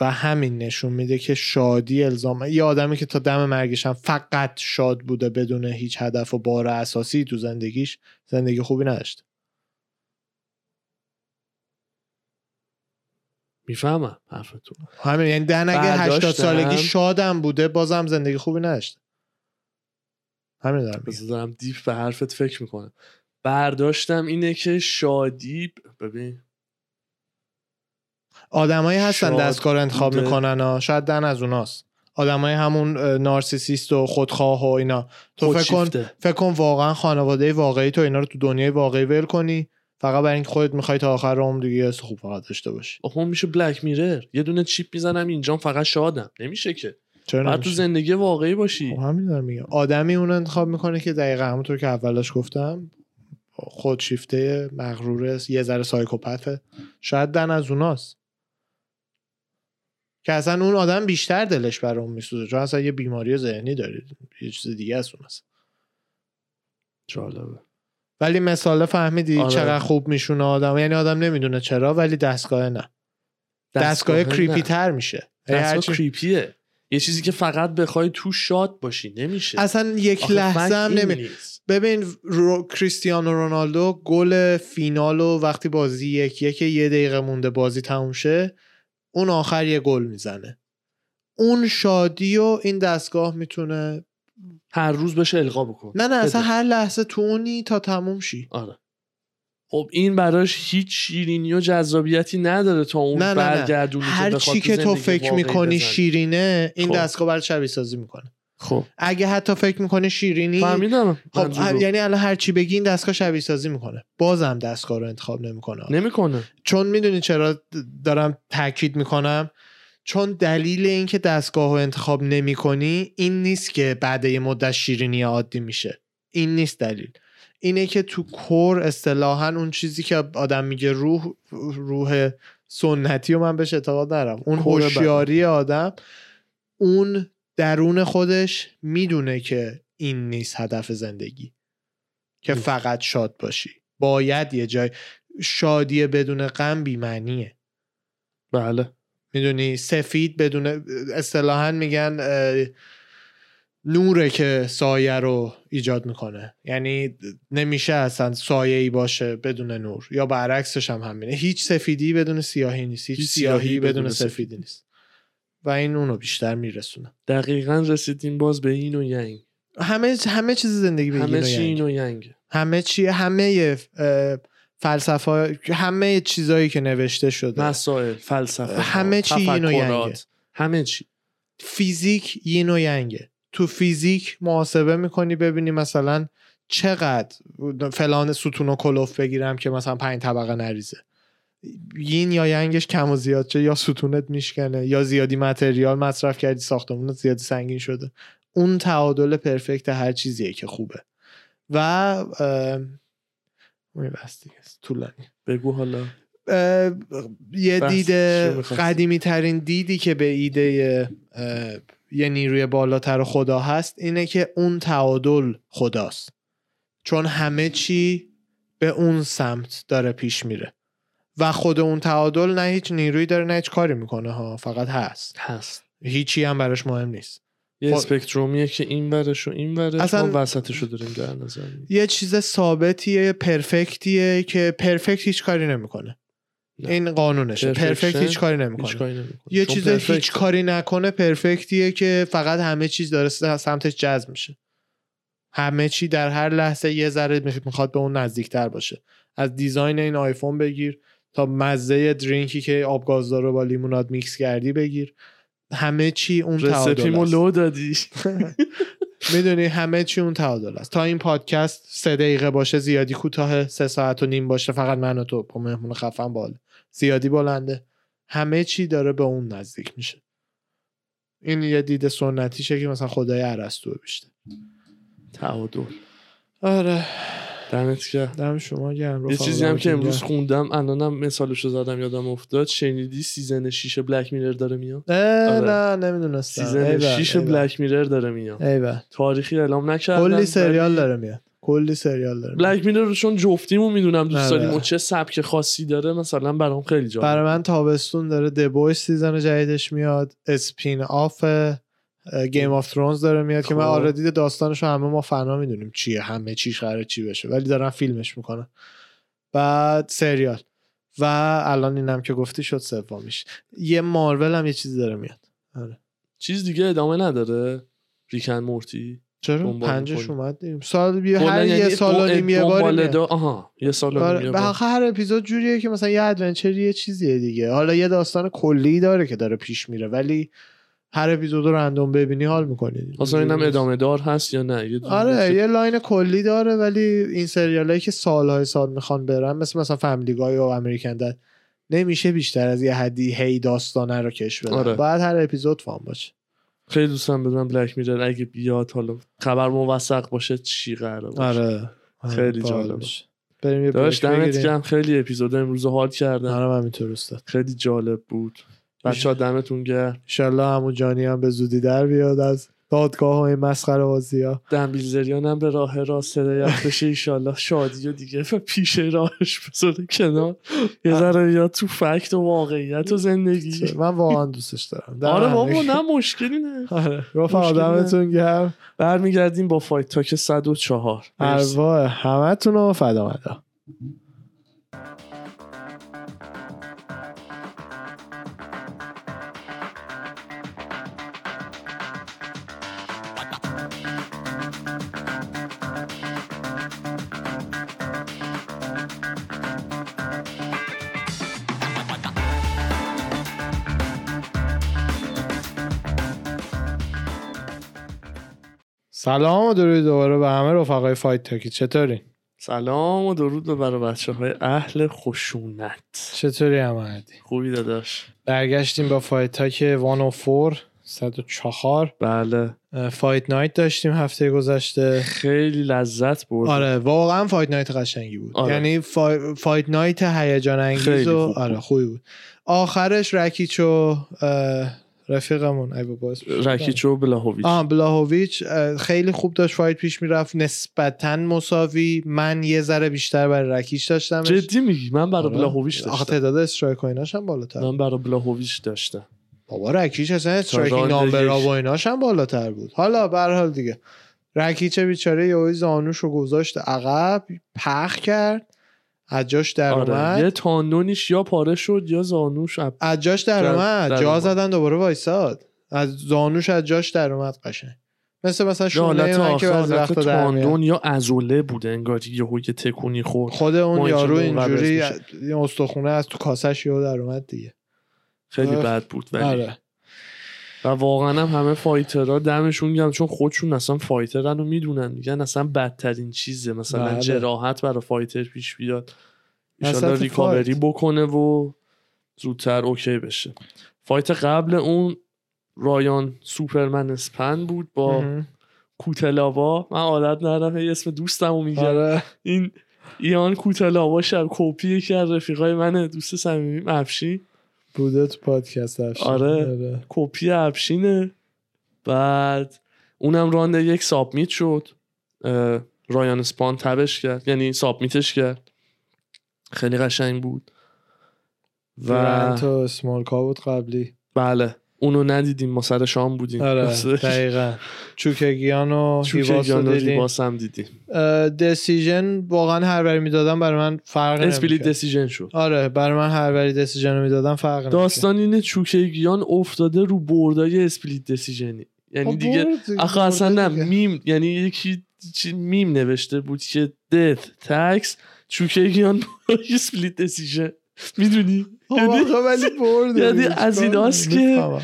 و همین نشون میده که شادی الزام یه آدمی که تا دم مرگش هم فقط شاد بوده بدون هیچ هدف و بار اساسی تو زندگیش زندگی خوبی نداشت می‌فهمم حرفتون. همین یعنی دن اگه 80 سالگی شادم بوده بازم زندگی خوبی نداشت همین دارم دارم دیپ به حرفت فکر می‌کنم. برداشتم اینه که شادی ببین. آدمایی هستن دستکار انتخاب می‌کنن ها. شاید دن از اوناست. آدمای همون نارسیسیست و خودخواه و اینا. تو فکر کن فکر کن واقعا خانواده واقعی تو اینا رو تو دنیای واقعی ول کنی. فقط برای اینکه خودت می‌خوای تا آخر عمر دیگه حس خوب فقط داشته باشی. اون میشه بلک میرر یه دونه چیپ می‌زنم اینجا فقط شادم. نمیشه که. چرا تو زندگی واقعی باشی. خب همین دارم میگم آدمی اون انتخاب می‌کنه که دقیقا همونطور که اولش گفتم خودشیفته مغروره یه ذره سایکوپته. شاید دن از اوناست. که اصلا اون آدم بیشتر دلش بر اون میسوزه. چون اصلا یه بیماری ذهنی دارید. یه چیز دیگه است اون اصلا. جالبه. ولی مثال فهمیدی آره. چقدر خوب میشونه آدم. یعنی آدم نمی‌دونه چرا ولی دستگاه نه. دستگاه, کریپی تر میشه. دستگاه کریپیه یه چیزی که فقط بخوای تو شاد باشی نمیشه. اصلا یک لحظه هم نمی ببین رو... کریستیانو رونالدو گل فینال و وقتی بازی یک یک یه دقیقه مونده بازی تموم شه اون آخر یه گل می‌زنه. اون شادی و این دستگاه می‌تونه هر روز بشه القا بکن. نه نه اصلا هر لحظه تو اونی تا تموم شی. آره. خب این براش هیچ شیرینی و جذابیتی نداره تا اون نه برگردونی هر چی که تو فکر می‌کنی شیرینه این خب. دستگاه برای شبیه سازی می‌کنه. خب. اگه حتی فکر می‌کنه شیرینی فهمیدم. خب یعنی الان هر چی بگی این دستگاه شبیه سازی می‌کنه. بازم دستگاه رو انتخاب نمی‌کنه. نمی‌کنه. چون می‌دونی چرا دارم تاکید می‌کنم؟ چون دلیل اینکه دستگاه رو انتخاب نمی کنی این نیست که بعد یه مدت شیرینی عادی میشه. این نیست دلیل. اینه که تو کور اصطلاحا اون چیزی که آدم میگه روح روح سنتی و من بهش اعتقاد ندارم. اون هوشیاری آدم اون درون خودش می‌دونه که این نیست هدف زندگی. که فقط شاد باشی. باید یه جای شادی بدون غم بیمعنیه. بله. می‌دونی سفید بدون اصطلاحا میگن نوره که سایه رو ایجاد می‌کنه. یعنی نمیشه اصلا سایه ای باشه بدون نور. یا برعکسش هم همینه. هیچ سفیدی بدون سیاهی نیست. هیچ, سیاهی بدون, سفیدی نیست. و این اونو بیشتر میرسونه. دقیقا رسیدیم باز به این و ینگ. همه همه چیز زندگی به همه این و ینگ. همه چی همه فلسفه همه چیزایی که نوشته شده. مسائل فلسفه همه چی ین و ینگه. همه چی. فیزیک ین و ینگه. تو فیزیک محاسبه می‌کنی ببینی مثلا چقدر فلان ستون و کلوف بگیرم که مثلا پنج طبقه نریزه. یین یا ینگش کم و زیاد چه یا ستونت میشکنه یا زیادی متریال مصرف کردی ساختمونت زیادی سنگین شده. اون تعادل پرفکت هر چیزیه که خوبه. و طولانی. بگو حالا. یه دید قدیمی ترین دیدی که به ایده یه نیروی بالاتر خدا هست اینه که اون تعادل خداست. چون همه چی به اون سمت داره پیش میره. و خود اون تعادل نه هیچ نیروی داره نه هیچ کاری می‌کنه ها. فقط هست. هست. هیچی هم براش مهم نیست. یه خود... spectrum یه که این برش و این برش اصلا ما وسطش رو داریم در نظر یه چیز ثابتیه perfect یه که perfect هیچ کاری نمی‌کنه. این قانونشه. perfect هیچ کاری نمی‌کنه. یه چیز هیچ کاری نکنه perfect یه که فقط همه چیز داره سمتش جذب میشه. همه چی در هر لحظه یه ذره می‌خواد به اون نزدیکتر باشه. از design این آیفون بگیر تا مزه drink ی که آب گازدار رو با لیموناد میکس کردی بگیر. همه چی اون تعادل است. لو دادی. <laughs> می‌دونی همه چی اون تعادل است. تا این پادکست سه دقیقه باشه زیادی کوتاه سه ساعت و نیم باشه فقط من و تو با مهمون خفن باشه. زیادی بلنده. همه چی داره به اون نزدیک میشه. این یه دید سنتیشه که مثلا خدای ارسطو بیشتر. تعادل. آره. دمت گرم. دم شما گرم یه چیزی هم که امروز خوندم الانم مثالشو زدم یادم افتاد. شنیدی season 6 Black Mirror داره میاد؟ آره. نه نمی‌دونستم. season 6 Black Mirror داره میاد. تاریخی اعلام نکردن کلی سریال داره میاد. کلی سریال داره Black Mirror رو چون جفتیمو می‌دونم دوست داریم و چه سبک خاصی داره مثلا برام خیلی جالب. برای من تابستون داره. The Boys season جدیدش میاد. spin-off Game of Thrones داره میاد که من آره دید داستانش رو همه ما فنا می‌دونیم چیه همه چیش قراره چی بشه ولی دارن فیلمش می‌کنن. بعد سریال. و الان اینم که گفتی شد سومیش. یه مارول هم یه چیزی داره میاد. آره. چیز دیگه ادامه نداره؟ Rick and Morty؟ چرا؟ پنجش اومد دیم سال بیا هر یه سال و نیم یه بار آها یه سال آره. به هر اپیزود جوریه که مثلا یه adventure یه چیزیه دیگه. حالا یه داستان کلی داره که داره پیش میره ولی هر اپیزود رو random ببینی حال می‌کنی اصلا اینم ادامه دار هست یا نه؟ یه آره یه line کلی داره ولی این سریال هایی که سالهای سال می‌خوان برن مثل مثلا Family Guy و American Dad نمیشه بیشتر از یه حدی هی داستانه رو کش بدن. آره. باید هر اپیزود فام باشه. خیلی دوستم بدونم بلک میرر اگه بیاد حالا خبر موثق باشه چی قرار باشه؟ آره, آره، خیلی جالب بریم یه داشت دمت خیلی اپیزود امروز حال کردن آره من خیلی جالب بود. بچه ها دمتون گرم. انشالله همون جانی هم به زودی در بیاد از دادگاه های مسخره بازی ها. دنبیلزریان هم به راه راست هدایت بشه <laughs> ایشالله شادی و دیگه پیش راهش بذاره کنار. <laughs> یه ذره یا تو فکت و واقعیت و زندگی. <laughs> من واقعا دوستش دارم. آره بابا نه مشکلی نه. آره. آدمتون گرم. برمیگردیم با فایت تاک 104 ارواح همه تون رو فدا سلام و درود دوباره به همه رفقای Fight Talk ی چطوری؟ سلام و درود به برای بچه های اهل خشونت. چطوری عمردی؟ خوبی داداش. برگشتیم با Fight Talk 104 104 بله. fight night داشتیم هفته گذشته. خیلی لذت برد. آره واقعا fight night قشنگی بود. آره. یعنی fi... fight night هیجان انگیز و آره خوبی بود. آخرش رکیچو رفیقمون. ای بابا رکیچو بلاهویچ آه بلاهویچ خیلی خوب داشت fight پیش می‌رفت. نسبتا مساوی. من یه ذره بیشتر برای رکیچ داشتم جدی میگی؟ من برای آره. بلاهویچ داشتم. آخه تعداد strike هم بالاتر من برای بلاهویچ داشتم. بابا رکیچ اصلا striking number و ایناش هم بالاتر بود. حالا به حال دیگه. رکیچ بیچاره یه زانوش رو گذاشت عقب پخ کرد. از جاش در آره. اومد. یه تاندونیش یا پاره شد یا زانوش از جاش در اومد. جا زدن دوباره وایساد. از زانوش از جاش در اومد قشنگ. مثل مثلا شونه من که از وقت تاندون یا عضله بوده انگاری یه یه تکونی خورد. خود اون یارو اینجوری یه استخونه از تو کاسش یهو در اومد دیگه. خیلی بد بود ولی آره. و واقعا هم همه fighter ها دمشون گرم چون خودشون اصلا fighter ن و می‌دونن میگن اصلا بدترین چیزه. مثلا بله. جراحت برای fighter پیش بیاد. ایشالا recovery. بکنه و زودتر OK بشه. fight قبل اون رایان سوپرمن اسپن بود با. کوتلاوا. من عادت ندارم هی اسم دوستمو میگم. آره. این ایان کوتلاوا شب کپی یکی از رفیقای من دوست صمیمیم افشین بوده تو پادکست افشین. آره. کپی افشینه. بعد اونم راند یک submit شد. رایان اسپان tap ش کرد. یعنی submit ش کرد. خیلی قشنگ بود. و تو سمالکا بود قبلی. بله. اونو ندیدیم ما سر شام بودیم. آره. <laughs> دقیقا. چوکگیان و هیواس هم دیدیم. دسیژن واقعا هر بری می‌دادم برای من فرق اسپلیت دسیژن شد. آره برای من هر بری دسیژن رو می‌دادم فرق. داستان اینه چوکگیان افتاده رو بردای اسپلیت دسیژنی یعنی خب دیگه آخه اصلا نه. میم یعنی یکی چی میم نوشته بود که death tax چوکگیان <laughs> split decision می‌دونی؟ ولی برد یعنی از ایناست؟ که.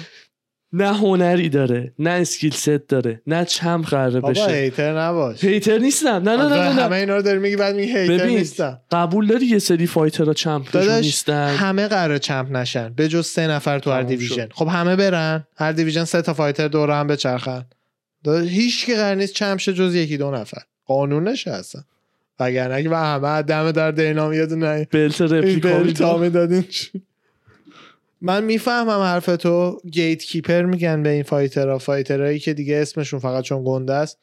نه هنری داره نه skill set داره نه champ قراره بابا بشه. hater نباش. hater نیستم. نه نه نه نه, همه. اینا رو داری میگی بعد میگی hater نیستم. قبول داری یه سری fighter ها champ نیستن؟ همه قرار champ نشن. به جز سه نفر تو هر division خب همه برن. هر division سه تا fighter دوره هم بچرخن. هیچ کی قرار نیست champ شه جز یکی دو نفر. قانونش هستن وگرنه و همه دم در دینا میاد نه. belt replica belt ا. می‌دادین من می‌فهمم حرف تو. gatekeeper میگن به این fighter ها. fighter هایی که دیگه اسمشون فقط چون گنده است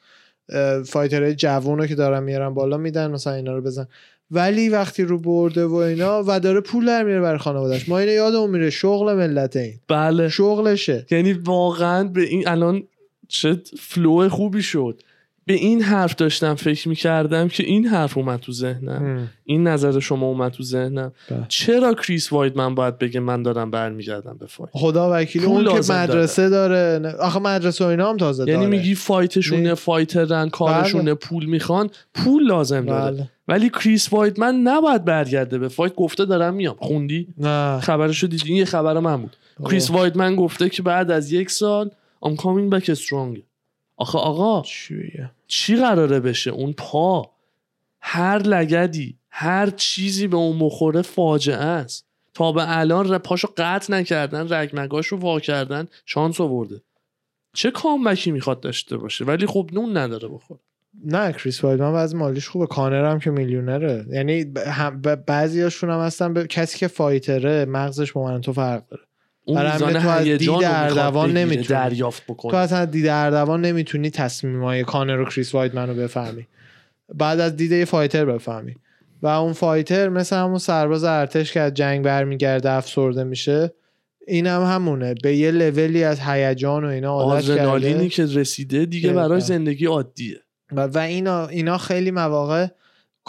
اه، fighter های جوون رو که دارن میارن بالا میدن مثلا اینا رو بزن. ولی وقتی رو برده و اینا و داره پول در میاره برای خانوادش ما اینو یادمون میره. شغل ملت این. بله. شغلشه. یعنی واقعا به این الان چه flow خوبی شد. به این حرف داشتم فکر می‌کردم که این حرف اومد تو ذهنم. این نظر شما اومد تو ذهنم. بله. چرا کریس وایدمن باید بگه من دارم برمیگردم به fight؟ خدا وکیل اون که مدرسه داره, نه- آخه مدرسه و اینا هم تازه یعنی داره. میگی fight شونه نه. fighter ن کارشونه بله. پول می‌خوان پول لازم داره. بله. ولی کریس وایدمن نباید برگرده به fight. گفته دارم میام. خوندی؟ نه. خبرشو دیدی؟ این یه خبر من بود. کریس واید من گفته که بعد از یک سال I'm coming back strong. آخه آقا چیه چی قراره بشه؟ اون پا هر لگدی هر چیزی به اون بخوره فاجعه است. تا به الان پاشو قطع نکردن رگمگاشو وا کردن شانس آورده. چه کامبکی می‌خواد داشته باشه؟ ولی خب نون نداره بخور نه کریس وایدمن وضع مالیش خوبه. کانر هم که میلیونره. یعنی بعضیاشون هم هستن به کسی که fighter ه مغزش با من تو فرق داره. اون میزان تو هیجان می‌خواد اردوان نمی‌تونی. دریافت تو بکنه اصلا دید اردوان نمی‌تونی تصمیم های کانر و کریس وایدمن رو بفهمی. بعد از دید یه fighter بفهمی. و اون fighter مثل همون سرباز ارتش که از جنگ برمیگرده افسرده میشه این هم همونه. به یه لولی از هیجان و اینا عادت کرده. که رسیده دیگه. برای زندگی عادیه. و, و اینا اینا خیلی مواقع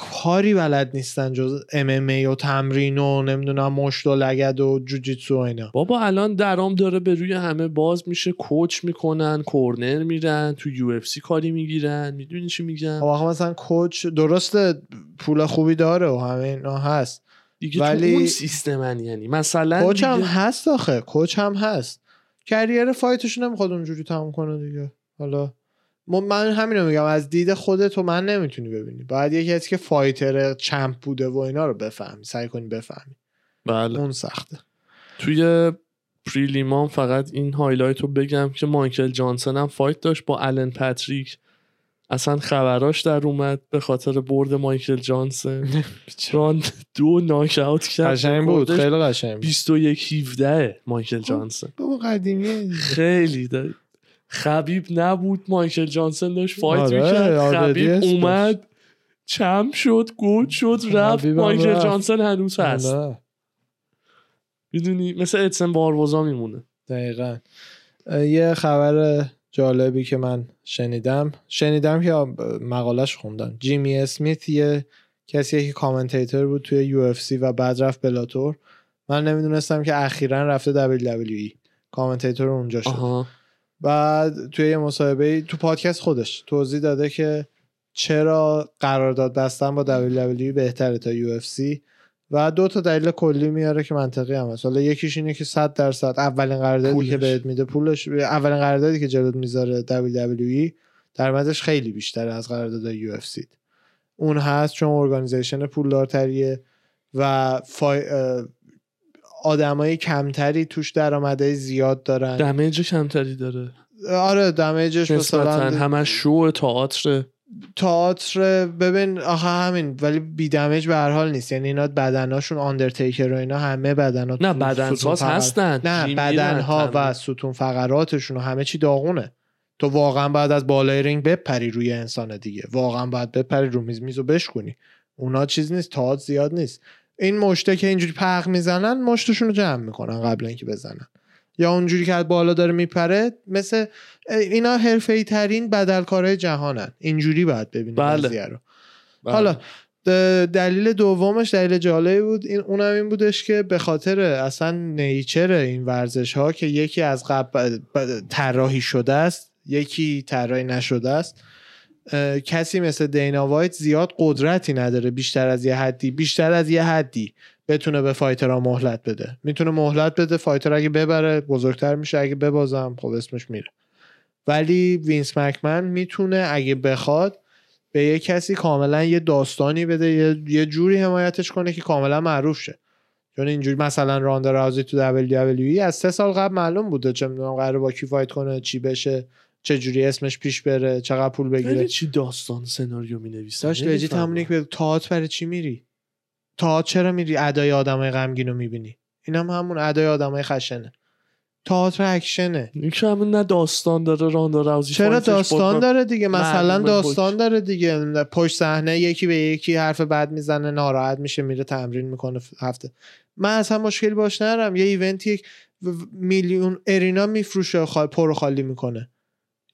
کاری بلد نیستن جز ام و تمرین و نمی‌دونم مشت و لگد و جوجیتسو و اینا. بابا الان درام داره به روی همه باز میشه کوچ می‌کنن کورنر میرن تو یو اف سی کاری می‌گیرن. می‌دونی چی خب آخه مثلا کوچ درسته پول خوبی داره و همه اینا هست. دیگه ولی- تو اون سیستمن یعنی. مثلا کوچ هم دیگه- هست آخه کوچ هم هست. career fight ش نمی‌خواد اونجوری تموم کنه دیگه. حالا من همینو میگم از دید خودت و من نمی‌تونی ببینی. باید یه کسی که fighter champ بوده و اینا رو بفهمی سعی کنی بفهمی. بله. اون سخته. توی prelim ا فقط این highlight رو بگم که مایکل جانسون هم fight داشت با الن پاتریک اصلا خبراش در اومد به خاطر برد مایکل جانسون <laughs> راند دو ناک اوت کرد قشنگ بود خیلی قشنگ بود. 21 17 مایکل جانسون بابا قدیمیه. دیگه. خیلی داری. خبیب نبود مایکل جانسون داشت fight آره، می‌کرد. آردی خبیب. اومد champ شد گل شد رفت. مایکل رفت. جانسون هنوز هست. آره، می‌دونی مثل ادسن باربوزا میمونه. دقیقا. یه خبر جالبی که من شنیدم. شنیدم که مقالش خوندم. جیمی اسمیت یه کسی که commentator بود توی UFC و بعد رفت Bellator. من نمی‌دونستم که اخیرا رفته WWE کامنتیتور اونجا شد. آها. بعد توی یه مصاحبه تو پادکست خودش توضیح داده که چرا قرارداد بستن با WWE بهتره تا UFC و دو تا دلیل کلی میاره که منطقی هم هست. حالا یکیش اینه که 100 درصد اولین قراردادی که بهت میده پولش اولین قراردادی که جلوت می‌ذاره WWE درآمدش خیلی بیشتره از قرارداد UFC اون هست چون organization پولدارتریه و figh... آدمای کمتری توش درآمدهای زیاد دارن. damage کمتری داره. آره damage ش مثلا همش شو تئاتر. تئاتر ببین آخه همین ولی بی damage به هر حال نیست. یعنی اینا بدناشون آندرتیکر و اینا همه بدنا نه بدن ساز هستن. نه بدنها و ستون فقراتشون و همه چی داغونه. تو واقعا بعد از بالای رینگ بپری روی انسان دیگه. واقعا باید بپری رو میز میزو بشکنی اونا چیز نیست تئاتر زیاد نیست. این مشته که اینجوری پق می‌زنن مشتشون رو جمع می‌کنن قبل اینکه بزنن یا اونجوری که بالا داره میپره مثل اینا حرفه ترین بدلکارهای جهانن اینجوری باید ببینید بله. رو بله. حالا دلیل دومش دلیل جالبی بود این اونم این بودش که به خاطر اصلا نیچر این ورزش ها که یکی از قبل طراحی شده است یکی طراحی نشده است کسی مثل دینا وایت زیاد قدرتی نداره بیشتر از یه حدی بیشتر از یه حدی بتونه به fighter ها مهلت بده. می‌تونه مهلت بده fighter اگه ببره بزرگتر میشه اگه ببازم خب اسمش میره. ولی وینس مکمن می‌تونه اگه بخواد به یه کسی کاملا یه داستانی بده یه, جوری حمایتش کنه که کاملا معروف شه. چون اینجوری مثلا راندا راوزی تو WWE از سه سال قبل معلوم بوده چه می‌دونم قرار با کی فایت کنه چی بشه. چه جوری اسمش پیش بره چقدر پول بگیره. چی داستان سناریو می نویسه داشت لجیت همونی که تئاتر برای چی میری؟ تئاتر چرا میری؟ ادای آدمای غمگین رو می‌بینی. اینم هم همون ادای آدمای خشنه. تئاتر اکشنه. این که همون نه داستان داره راندا راوزی چرا داستان داره دیگه؟ مثلا داستان داره دیگه. پشت صحنه یکی به یکی حرف بد می‌زنه ناراحت میشه میره تمرین می‌کنه هفته. من اصلا مشکلی باش ندارم یه event یک میلیون arena میفروشه خال پر خالی می‌کنه.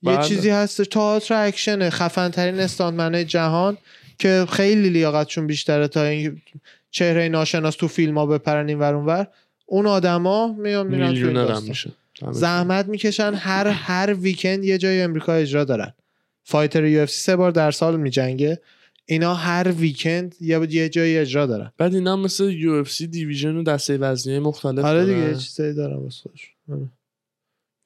یه بله. چیزی هست تئاتر اکشنه. خفن ترین stuntman ه جهان که خیلی لیاقتشون بیشتره تا این چهره ناشناس تو فیلم ها بپرن این ور اونور اون آدما میان میرن میشه. زحمت می‌کشن. هر هر weekend یه جای امریکا اجرا دارن. fighter یو سه بار در سال میجنگه. اینا هر ویکند یه یه جایی اجرا دارن. بعد اینا مثل یو اف سی دیویژن و دسته وزنی مختلف آره دیگه چیزایی دارن آره.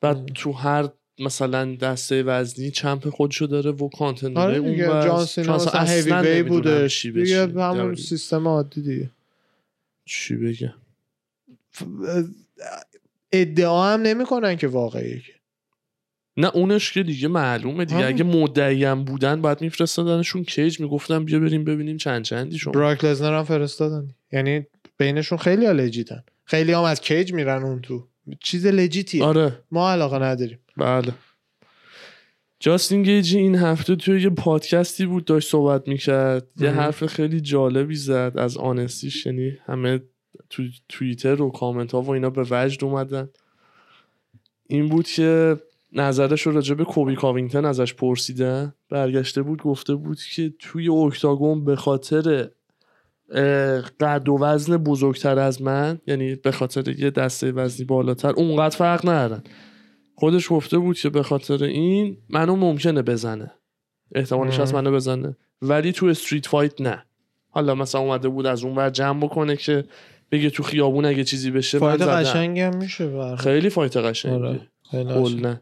بعد تو هر مثلا دسته وزنی چمپ خودشو داره و کانتندر آره دیگه جان سینا اصلا هیوی وی بودش دیگه همون سیستم عادی دیگه. چی بگم؟ ادعا هم نمی‌کنن که واقعیه نه اونش که دیگه معلومه دیگه. اگه مدعی هم بودن باید میفرستادنشون کیج می‌گفتن بیا بریم ببینیم چند چندی شما. براک لزنر هم فرستادن. یعنی بینشون خیلی ها لجیتن خیلی هم از کیج میرن اون تو. چیز لجیتیه آره. ما علاقه نداریم. بله. جاستین گیجی این هفته توی یه پادکستی بود داشت صحبت می‌کرد. یه حرف خیلی جالبی زد. از آنستیش یعنی همه تو توییتر و کامنت ها و اینا به وجد اومدن. این بود که نظرش رو راجع به کوبی کاوینگتن ازش پرسیدن. برگشته بود گفته بود که توی اکتاگون به خاطر قد و وزن بزرگتر از من یعنی به خاطر یه دسته وزنی بالاتر اونقدر فرق ندارن. خودش گفته بود که به خاطر این منو ممکنه بزنه. احتمالش هست منو بزنه. ولی تو استریت فایت نه. حالا مثلا اومده بود از اون ور جمع بکنه که بگه تو خیابون اگه چیزی بشه fight قشنگی هم میشه خیلی fight قشنگی. آره.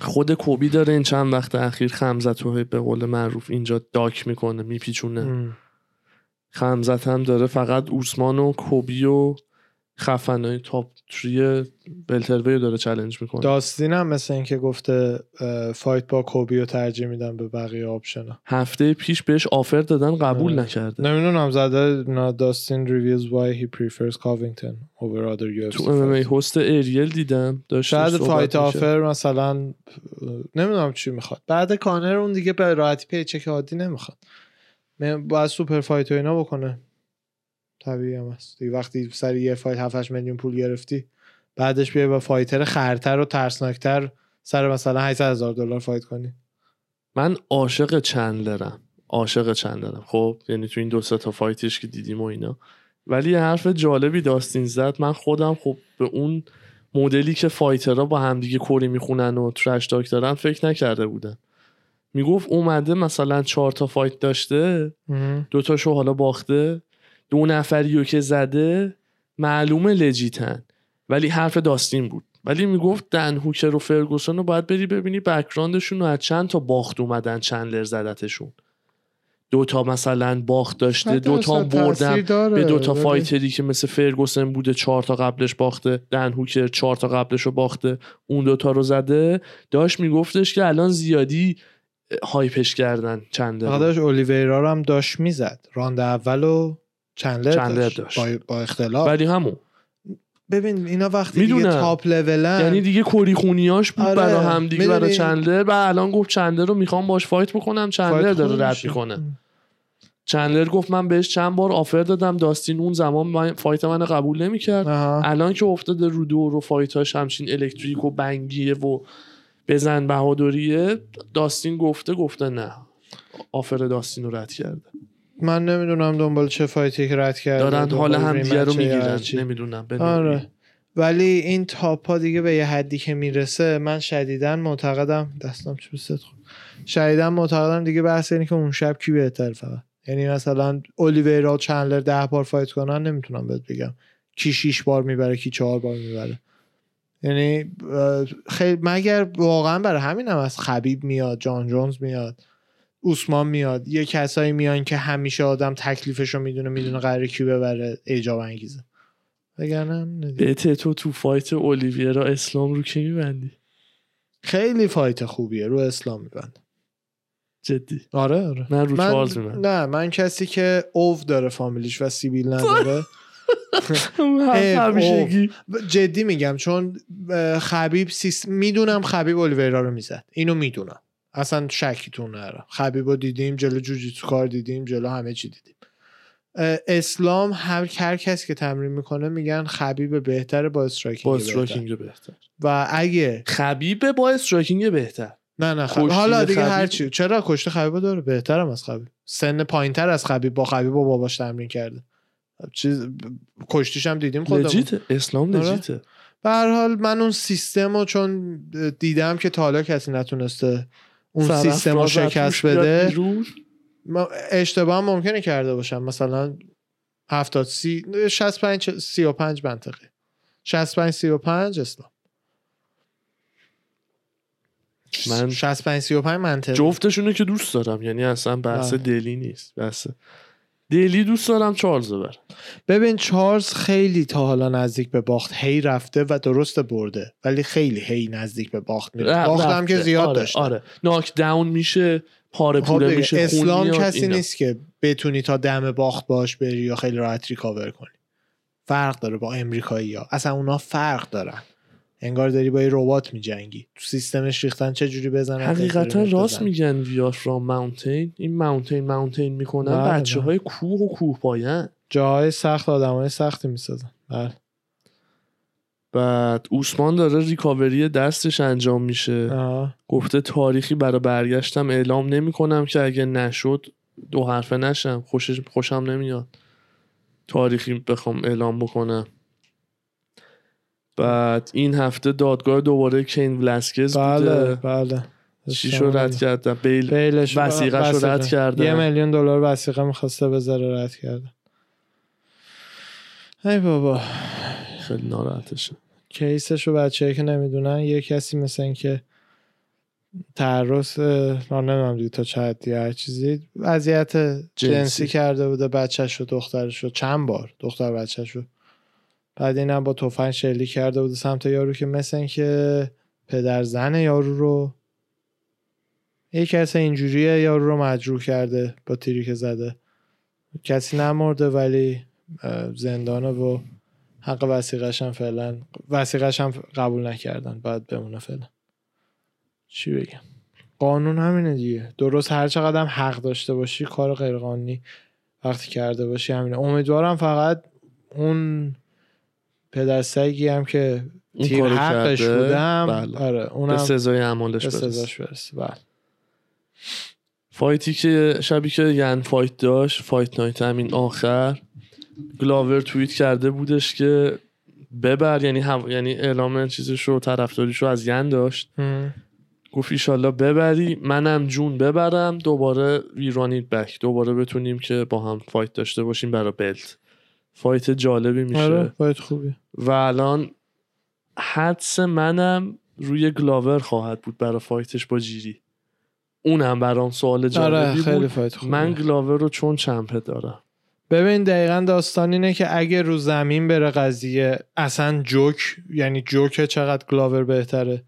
خود کولبی داره این چند وقت اخیر خمزت رو به قول معروف اینجا duck می‌کنه میپیچونه. خمزت هم داره فقط اوسمان و کولبی و خفنای top three welterweight داره challenge می‌کنه. داستین هم مثل اینکه گفته fight با کولبی رو ترجیح میدم به بقیه option هفته پیش بهش offer دادن قبول نکرده. نمی‌دونم زده داستین reveals why he prefers Covington over other UFC تو MMA هست اریل دیدم داشت شاید fight offer مثلا نمی‌دونم چی می‌خواد. بعد کانر اون دیگه به راحتی paycheck عادی نمی‌خواد. باید super fight و اینا بکنه. طبیعی هم هست. دیگه وقتی سر یه fight 7 میلیون پول گرفتی بعدش بیای با fighter خرتر و ترسناکتر سر مثلا 800 هزار دلار fight کنی. من عاشق چندلرم. عاشق چندلرم. خب یعنی تو این دو سه تا fight ش که دیدیم و اینا. ولی یه حرف جالبی داستین زد. من خودم خب به اون مدلی که fighter ها با همدیگه کوری می‌خونن و trash talk دارن فکر نکرده بودم. می‌گفت اومده مثلا چهار تا fight داشته دوتاشو حالا باخته. دو نفری رو که زده معلومه legit ن. ولی حرف داستین بود. ولی می‌گفت دن هوکر و فرگوسون رو باید بری ببینی background شون رو از چند تا باخت اومدن چندلر زدتشون. دو تا مثلا باخت داشته دو تا بردن به دو تا fighter ی که مثل فرگوسن بوده چهار تا قبلش باخته دن هوکر چهار تا قبلش رو باخته اون دوتا رو زده. داشت میگفتش که الان زیادی hype ش کردن چندلر داشت اولیویرا رو هم داشت می‌زد. راند اول و چندلر, چندلر داشت, داشت. با, اختلاف. ولی همون. ببین اینا وقتی دیگه top level ن یعنی دیگه کوری خونیاش بود آره. برای هم دیگه برای چندلر و الان گفت چندلر رو می‌خوام باش fight بکنم چندلر داره رد می‌کنه. چندلر گفت من بهش چند بار offer دادم. داستین اون زمان من fight من قبول نمی‌کرد. الان که افتاده رو دور و fight اش همچین electric و bang یه و بزن بهادریه داستین گفته گفته نه. offer داستین رو رد کرده. من نمی‌دونم دنبال چه fight ی که رد کرده دارن حال هم دیگه رو می‌گیرن. نمی‌دونم آره. ولی این تاپ ها دیگه به یه حدی که می‌رسه من شدیدا معتقدم دستم چه خود شدیدا معتقدم دیگه بحث اینه که اون شب کی بهتر فقط. یعنی مثلا اولیویرا چندلر ده بار فایت کنن نمی‌تونم بهت بگم کی شیش بار می‌بره کی چهار بار می‌بره. یعنی خیلی مگر واقعا برای همین هم از خبیب میاد جان جونز میاد. اوسمان میاد. یه کسایی میان که همیشه آدم تکلیفش رو می‌دونه می‌دونه قراره کی ببره ایجاب انگیزه. وگرنه بهت تو تو fight اولیویرا اسلام رو کی میبندی؟ خیلی fight خوبیه. رو اسلام میبند. جدی. آره آره. من رو چارلز نه من کسی که اوف داره فامیلیش و سیبیل نداره. <laughs> <laughs> جدی میگم چون خبیب سیس... می‌دونم خبیب اولیویرا رو می‌زد. اینو می‌دونم. اصلا شکی توش نره خبیب رو دیدیم جلو جوجیتسو کار دیدیم جلو همه چی دیدیم. اسلام هر هر کسی که تمرین می‌کنه میگن خبیب بهتره با striking با striking بهتر. و اگه خبیب با striking بهتر. نه نه خب حالا دیگه هر چی چرا کشته خبیب داره؟ بهترم از خبیب. سن پایینتر از خبیب با خبیب و باباش تمرین کرده. چیز کشتیش هم دیدیم خودمون. legit اسلام آره. legit ه به هر حال من اون سیستم رو چون دیدم که تا حالا کسی نتونسته اون سیستم رو شکست بده؟ اشتباه هم ممکنه کرده باشم. مثلا 70 سی 65 35 منطقه. 65 35 اسلام. من 65 35 منطقه. جفتشونو که دوست دارم. یعنی اصلا بحث. دلی نیست. بحث دلی دوست دارم چارلز ببر ببین چارلز خیلی تا حالا نزدیک به باخت. هی رفته و درست برده. ولی خیلی هی نزدیک به باخت میره باخت هم که زیاد آره، داشته آره. ناک داون میشه پاره پوره خب میشه اسلام کسی نیست که بتونی تا دم باخت باش بری یا خیلی راحت ریکاور کنی. فرق داره با امریکایی ها اصلا اونا فرق دارن. انگار داری با یه ربات میجنگی. تو سیستمش ریختن چه جوری بزنن حقیقتا راست میگن ویار فرام ماونتین این ماونتین ماونتین می‌کنن. بچه های. کوه و کوه پاین جاهای سخت آدم های سختی می‌سازن. بله. بعد اوسمان داره ریکاوری دستش انجام میشه. گفته تاریخی برای برگشتم اعلام نمی‌کنم که اگه نشد دو حرفه نشم. خوشش خوشم نمیاد. تاریخی بخوام اعلام بکنم. بعد این هفته دادگاه دوباره کین ولاسکز بله بوده بله چیشو رد کردن؟ بیل وسیقه شو رد کردن. یه میلیون دلار وسیقه می‌خواسته بذاره رد کرده. ای بابا. خیلی ناراحتشه. کیسش رو بچه که نمی‌دونن یه کسی مثل این که تعرض من نمیم دیگه تا چه حدی هر چیزی وضعیت جنسی. جنسی کرده بوده بچهش و دخترش رو چند بار دختر بچهش رو بعد اینم با تفنگ شلی کرده بود سمت یارو که مثل این که پدر زن یارو رو یه کسی اینجوریه یارو رو مجروح کرده با تیری که زده. کسی نمرده ولی زندانه و حق وسیقش هم فعلا وسیقش هم قبول نکردن. باید بمونه فعلا. چی بگم؟ قانون همینه دیگه. درست هر چقدر حق داشته باشی کار غیرقانونی وقتی کرده باشی همینه. امیدوارم فقط اون پدر سگی هم که تیر حقش بودم. بله. آره اونم به سزای عملش برسه. بله. fight ی که شبی که ین fight داشت fight night همین آخر گلاور توییت کرده بودش که ببر یعنی هم... یعنی اعلام چیزش رو طرفداریش رو از ین داشت. گفت ایشالله ببری منم جون ببرم دوباره we run it back دوباره بتونیم که با هم fight داشته باشیم برای belt. fight جالبی میشه. آره fight خوبی. و الان حدس منم روی گلاور خواهد بود برای fight ش با جیری. اونم برام سوال جالبی آره خیلی بود. fight خوبی. من گلاور رو چون champ ه دارم. ببین دقیقا داستان اینه که اگه رو زمین بره قضیه اصلا جوک یعنی جوک چقدر گلاور بهتره.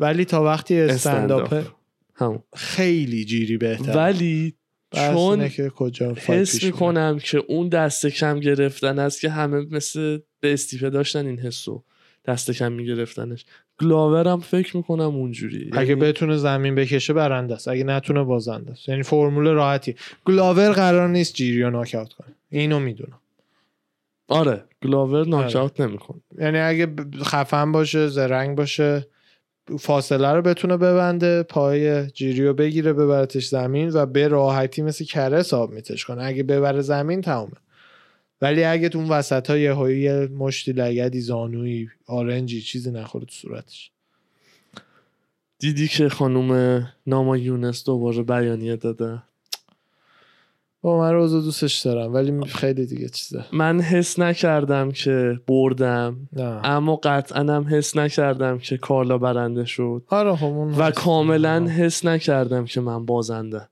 ولی تا وقتی stand up ه stand up. همون. خیلی جیری بهتره. ولی چون که کجا حس. می‌کنم که اون دست کم گرفتن است که همه مثل به استیپه داشتن این حسو. دست کم میگرفتنش. گلاورم فکر می‌کنم اونجوری. اگه یعنی بتونه زمین بکشه برنده است. اگه نتونه بازنده است. یعنی فرمول راحتی. گلاور قرار نیست جیری رو ناکاوت کنه. اینو می‌دونم. آره گلاور ناکاوت نمیکن یعنی اگه خفن باشه زرنگ باشه فاصله رو بتونه ببنده پای جیری رو بگیره ببرتش زمین و به راحتی مثل کره ساب میتش کنه. اگه ببره زمین تمومه. ولی اگه تو اون وسط ها یه مشتی لگدی زانویی آرنجی چیزی نخوره تو صورتش. دیدی که خانم ناما یونس دوباره بیانیه داده؟ با من روزو دوستش دارم ولی خیلی دیگه چیزه. من حس نکردم که بردم نه. اما قطعا هم حس نکردم که کارلا برنده شد. آره خب اون و. کاملا حس نکردم که من بازنده.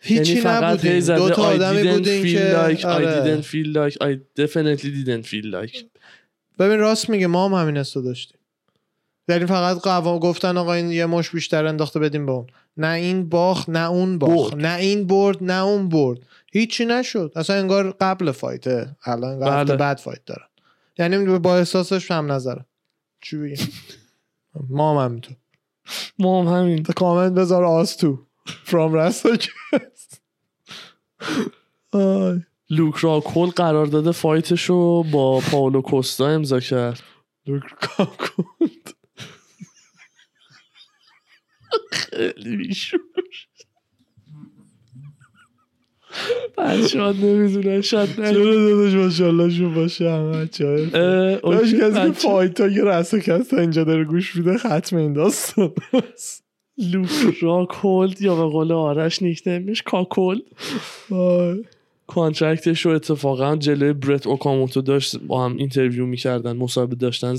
هیچی یعنی زده دو تا I آدمی feel که like I آره. didn't feel like I definitely didn't feel like. ببین راست میگه ما هم همین حسو داشتیم. یعنی فقط قوام گفتن آقا این یه مش بیشتر انداخته بدیم به اون. نه این باخت نه اون باخت. نه این برد نه اون برد. هیچی نشد. اصلا انگار قبل فایته الان انگار هفته بله. بعد فایت دارن یعنی با احساسش هم نظرم. چی بگیم ما هم همینطور ما هم همین کامنت بذار آس تو. فرام رستاکس آی. لوک راکول قرار داده فایتش رو با پاولو کوستا امضا کرد. لوک کاکو خیلی بیشور. ها نمی‌دونن شاید چرا داداش ماشاءالله شون باشه همه اه، داشت کسی که بچه. fight ها که رستاکس اینجا داره گوش میده ختم این داستان. لوک راکولد یا به قول آرش nickname ش کاکل آی. contract ش رو اتفاقا جلوی برت اوکاموتو داشت با هم interview می‌کردن مصاحبه داشتن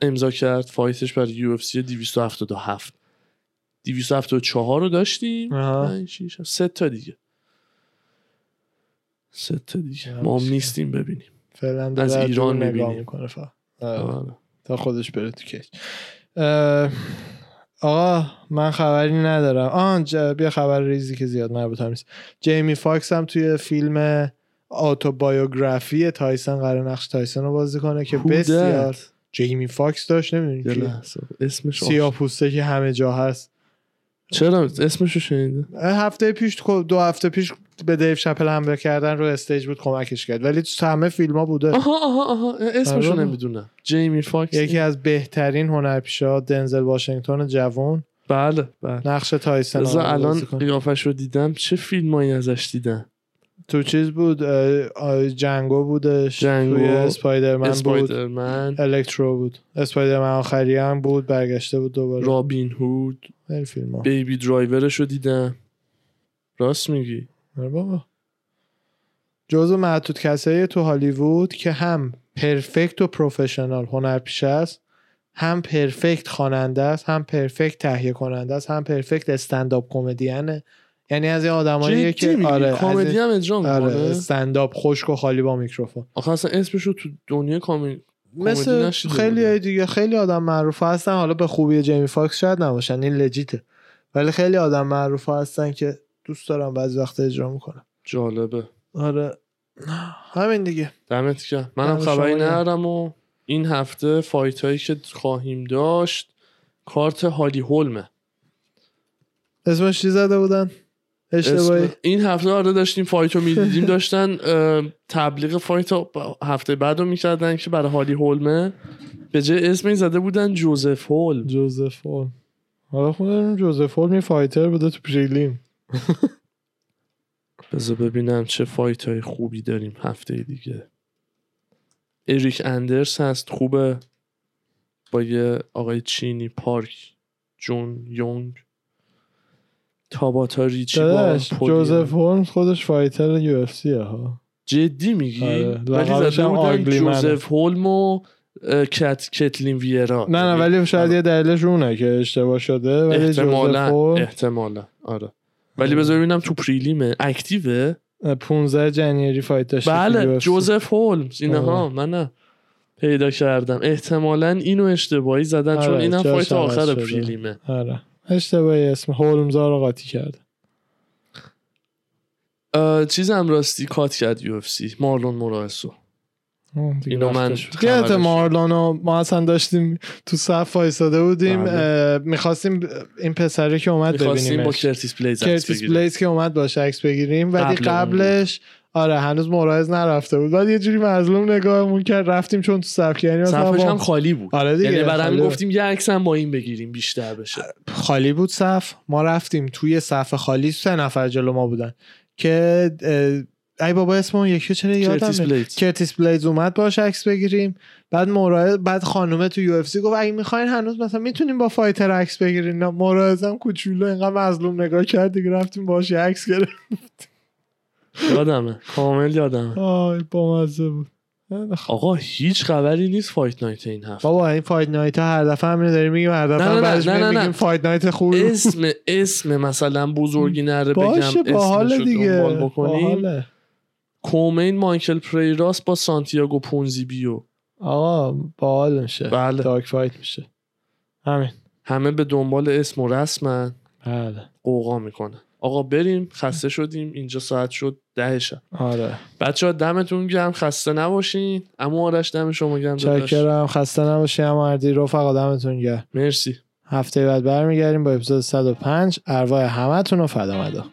امضا کرد fight ش برای UFC 277 274 رو داشتیم؟ آها. پنج، شیش، هفت، سه تا دیگه. سه تا دیگه ما هم؟ نیستیم ببینیم فعلا از ایران نگاه می‌بینیم. می‌کنه فقط آره. آره. تا خودش بره تو cage آقا من خبری ندارم آن بیا خبر ریزی که زیاد مربوط هم نیست جیمی فاکس هم توی فیلم autobiography تایسون قرار نقش تایسون رو بازی کنه که بسیار؟ جیمی فاکس داشت نمی‌دونی. اسمش سیاه پوسته که همه جا هست چرا؟ اسمش رو شنیده هفته پیش دو هفته پیش به دیو شپل حمله کردن رو استیج بود کمکش کرد. ولی تو همه فیلم ها بوده. آها آها آها. اسمش رو آره. نمی‌دونم. جیمی فاکس؟ یکی از بهترین هنرپیشا دنزل واشنگتن جوان. بله بله. نقش رو الان. قیافش رو دیدم. چه فیلمایی ازش دیدم؟ تو چیز بود؟ جنگو بودش. جنگو، توی اسپایدرمن بود. اسپایدرمن. الکترو بود. اسپایدرمن آخری هم بود برگشته بود دوباره. رابین هود. فیلم ها بیبی درایورش رو دیدم. راست میگی؟ آره بابا. جزو معدود کسایی تو هالیوود که هم پرفکت و پروفشنال هنرپیشه است هم پرفکت خواننده است هم پرفکت تهیه کننده است هم پرفکت استنداپ کمدینه. یعنی از این آدماییه که که آره این- هم اجرا آره می‌کنه استنداپ خشک و خالی با میکروفون. آخه اصلا اسمش رو تو دنیا کامی مثل خیلی دیگه خیلی آدم معروف هستن. حالا به خوبی جیمی فاکس شاید نباشن این لجیته. ولی خیلی آدم معروف هستن که دوست دارم بعضی وقت اجرا می‌کنم جالبه. آره. همین دیگه. دمت گرم. منم خبری. ندارم و این هفته fight هایی که خواهیم داشت کارت هالی هولمه. اسمش چی زده بودن؟ اشتباهی. این هفته آره داشتیم فایت رو می‌دیدیم. داشتن تبلیغ fight هفته بعد رو می‌کردن که برای هالی هولمه. به جای اسم زده بودن جوزف هول. جوزف هول. حالا خودم جوزف هول می fighter بوده تو prelim. <laughs> بذار ببینم چه fight های خوبی داریم هفته دیگه. اریک اندرس هست خوبه. با یه آقای چینی پارک جون یونگ. تاباتا ریچی داداش. جوزف هول خودش فایتر یو اف سی ها جدی میگی آره. ولی زده بودن. جوزف هولم و کت کتلین ویرا نه نه ولی شاید یه دلیلش اونه که اشتباه شده ولی جوزف احتمالا هول احتمالا آره ولی بذار ببینم تو پریلیمه اکتیوه 15 جنیری فایت داشته تو بله. جوزف هولمز اینها آره. من نه پیدا کردم احتمالا اینو اشتباهی زدن چون آره، اینم فایت آخر. پریلیمه آره اشتباهی اسم هولمزا رو قاطی کرده. اه، چیزم راستی cut کرد UFC مارلون مورایسو. اینو من یادت مارلانو ما اصلا داشتیم تو صف وایساده بودیم بله. می‌خواستیم این پسره که اومد می‌خواستیم با ببینیم کرتیس عکس کرتیس. بلیز که اومد باشه عکس بگیریم ولی قبلش آره هنوز مورایز نرفته بود. بعد یه جوری مظلوم نگاهمون کرد رفتیم چون تو صف یعنی صفش هم خالی بود. آره دیگه یعنی خالی. گفتیم یه عکس هم با این بگیریم بیشتر بشه. خالی بود صف. ما رفتیم توی صف خالی سه نفر جلو ما بودن که ای بابا اسم اون یکی چرا یادم کرتیس بلیز اومد باش عکس بگیریم. بعد مورایز بعد خانومه تو UFC گفت اگه می‌خواین هنوز مثلا می‌تونیم با fighter عکس بگیرین. مورایز هم کوچولو اینقدر مظلوم نگاه کرد دیگه رفتیم باش عکس گرفت یادمه. کامل یادمه. آی بامزه بود. آقا هیچ خبری نیست فایت نایت این هفته. بابا این فایت نایت ها هر دفعه همینو داریم میگیم هر نه، دفعه نه، هم نه، بعدش نه، میایم نه، میگیم نه. فایت نایت خوب. اسم اسم مثلا بزرگی نره بگم باشه باحال دیگه. دنبال بکنیم. کومین مایکل پریراس با سانتیاگو پونزیبیو. آقا باحال میشه. بله. داک فایت میشه. همین. همه به دنبال اسم و رسمن. بله. قوقا می‌کنه آقا بریم خسته شدیم اینجا ساعت شد ده شب آره. بچه ها دمتون گرم خسته نباشین. اما آرش دم شما گرم. چاکرم خسته نباشی هم مردی. رفقا دمتون گرم. مرسی. هفته بعد برمیگردیم با اپیزود 105 ارواح همتون رو فدا مدا.